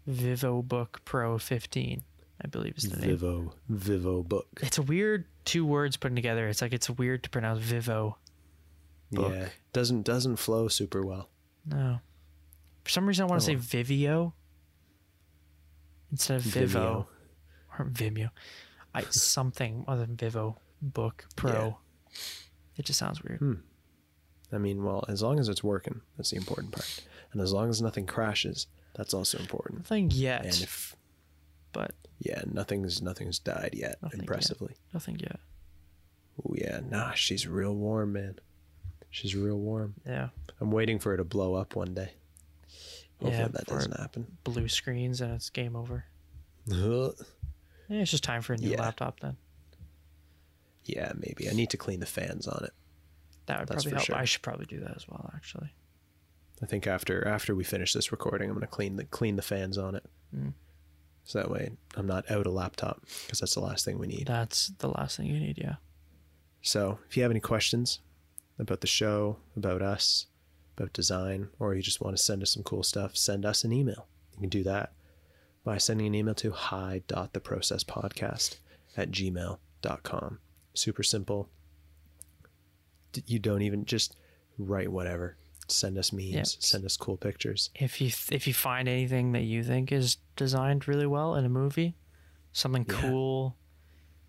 VivoBook Pro 15, I believe is the name. Vivo Vivo book. It's a weird two words put together. It's like it's weird to pronounce Vivo. book. Yeah. Doesn't doesn't flow super well. No. For some reason, I want to Oh. say Vivio instead of Vivo or Vimeo. I something other than Vivo Book Pro. It just sounds weird. Hmm. I mean, well, as long as it's working, that's the important part. And as long as nothing crashes, that's also important. Nothing yet, And if but yeah, nothing's nothing's died yet, Nothing yet. impressively. nothing yet. Oh yeah, nah, she's real warm, man. She's real warm. Yeah, I'm waiting for her to blow up one day. Hopefully Yeah, that doesn't happen. blue screens and it's game over. yeah, Yeah, it's just time for a new Yeah. laptop then. Yeah, maybe. I need to clean the fans on it. That would That's probably help. sure. I should probably do that as well, actually. I think after after we finish this recording, I'm gonna clean the clean the fans on it. Mm. So that way I'm not out a laptop because that's the last thing we need. That's the last thing you need. Yeah. So if you have any questions about the show, about us, about design, or you just want to send us some cool stuff, send us an email. You can do that by sending an email to hi.theprocesspodcast at gmail.com. Super simple. You don't even just write whatever. Send us memes, Yeah. send us cool pictures. If you if you find anything that you think is designed really well in a movie, something Yeah. cool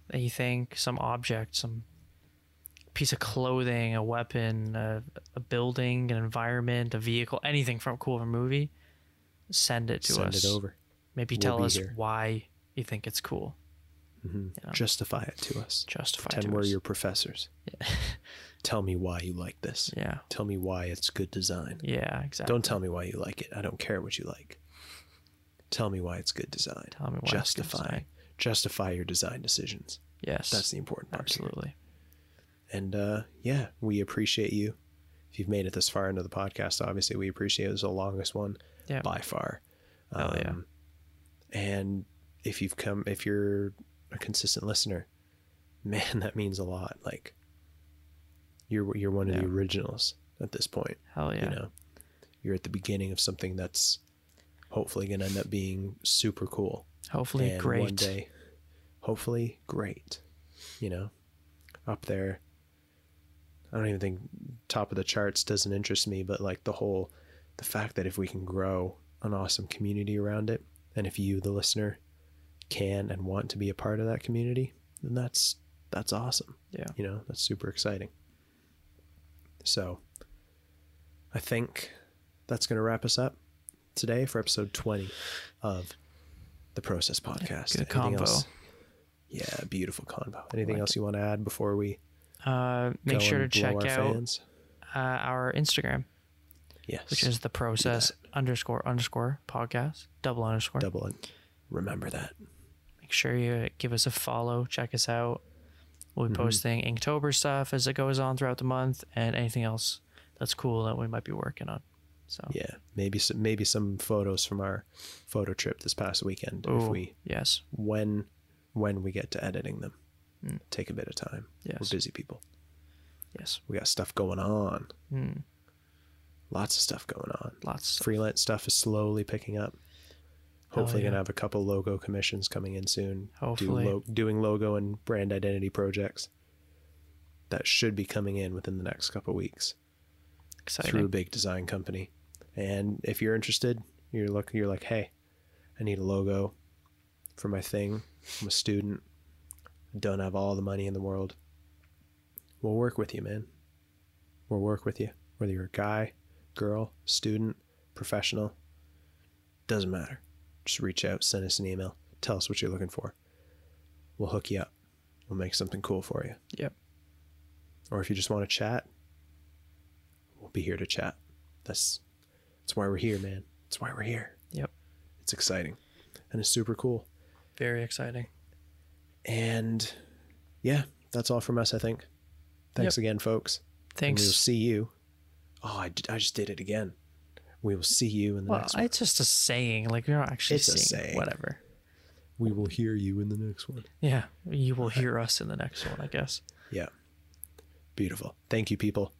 that you think, some object, some piece of clothing, a weapon, a, a building, an environment, a vehicle, anything from cool from a movie, send it to Send us. Send it over. Maybe We'll tell us here. why you think it's cool. Mhm. You know, Justify it to us. justify Pretend to we're us. your professors. Tell me why you like this. Yeah. Tell me why it's good design. Yeah. Exactly. Don't tell me why you like it. I don't care what you like. Tell me why it's good design. Tell me why it's good Justify. design. Justify your design decisions. Yes. That's the important part. here. absolutely. And uh, yeah, we appreciate you. If you've made it this far into the podcast, obviously we appreciate it. It's the longest one Yeah. by far. Um, yeah. And if you've come, if you're a consistent listener, man, that means a lot. Like you're you're one of the originals at this point. Hell yeah. You know, you're at the beginning of something that's hopefully going to end up being super cool. Hopefully and great. one day, hopefully great. You know, up there. I don't even think top of the charts doesn't interest me, but like the whole, the fact that if we can grow an awesome community around it, and if you, the listener, can and want to be a part of that community, then that's that's awesome. Yeah. You know, that's super exciting. So, I think that's going to wrap us up today for episode 20 of the Process Podcast. good Anything combo. else- Yeah, beautiful convo. Anything like else you want to add before we Uh, make sure to check our out uh, our Instagram, Yes. which is the process underscore underscore podcast double underscore. double it. Remember that. Make sure you give us a follow. Check us out. We'll Mm-hmm. be posting Inktober stuff as it goes on throughout the month, and anything else that's cool that we might be working on. So Yeah, maybe some maybe some photos from our photo trip this past weekend if we yes, when when we get to editing them. Take a bit of time. We're Mm. Busy people. yes, We got stuff going on. Mm. Lots of stuff going on. lots. Of, Freelance stuff is slowly picking up. Hopefully, yeah. gonna have a couple logo commissions coming in soon. Hopefully. Do lo- doing logo and brand identity projects. That should be coming in within the next couple weeks exciting. through a big design company. And if you're interested, you're look you're like, hey, I need a logo for my thing. I'm a student. I don't have all the money in the world. We'll work with you, man. We'll work with you. Whether you're a guy, girl, student, professional, doesn't matter. Just reach out, send us an email, tell us what you're looking for. We'll hook you up. We'll make something cool for you. Yep. Or if you just want to chat, we'll be here to chat. That's that's why we're here, man. That's why we're here. Yep. It's exciting. And it's super cool. Very exciting. And yeah, that's all from us, I think. Thanks again, folks. And Thanks. we'll see you. Oh, I just did it again. We will see you in the well, next one. it's just a saying. Like you're not actually It's a saying Whatever. We will hear you in the next one. Yeah, you will hear us in the next one, I guess. Yeah. Beautiful. Thank you, people.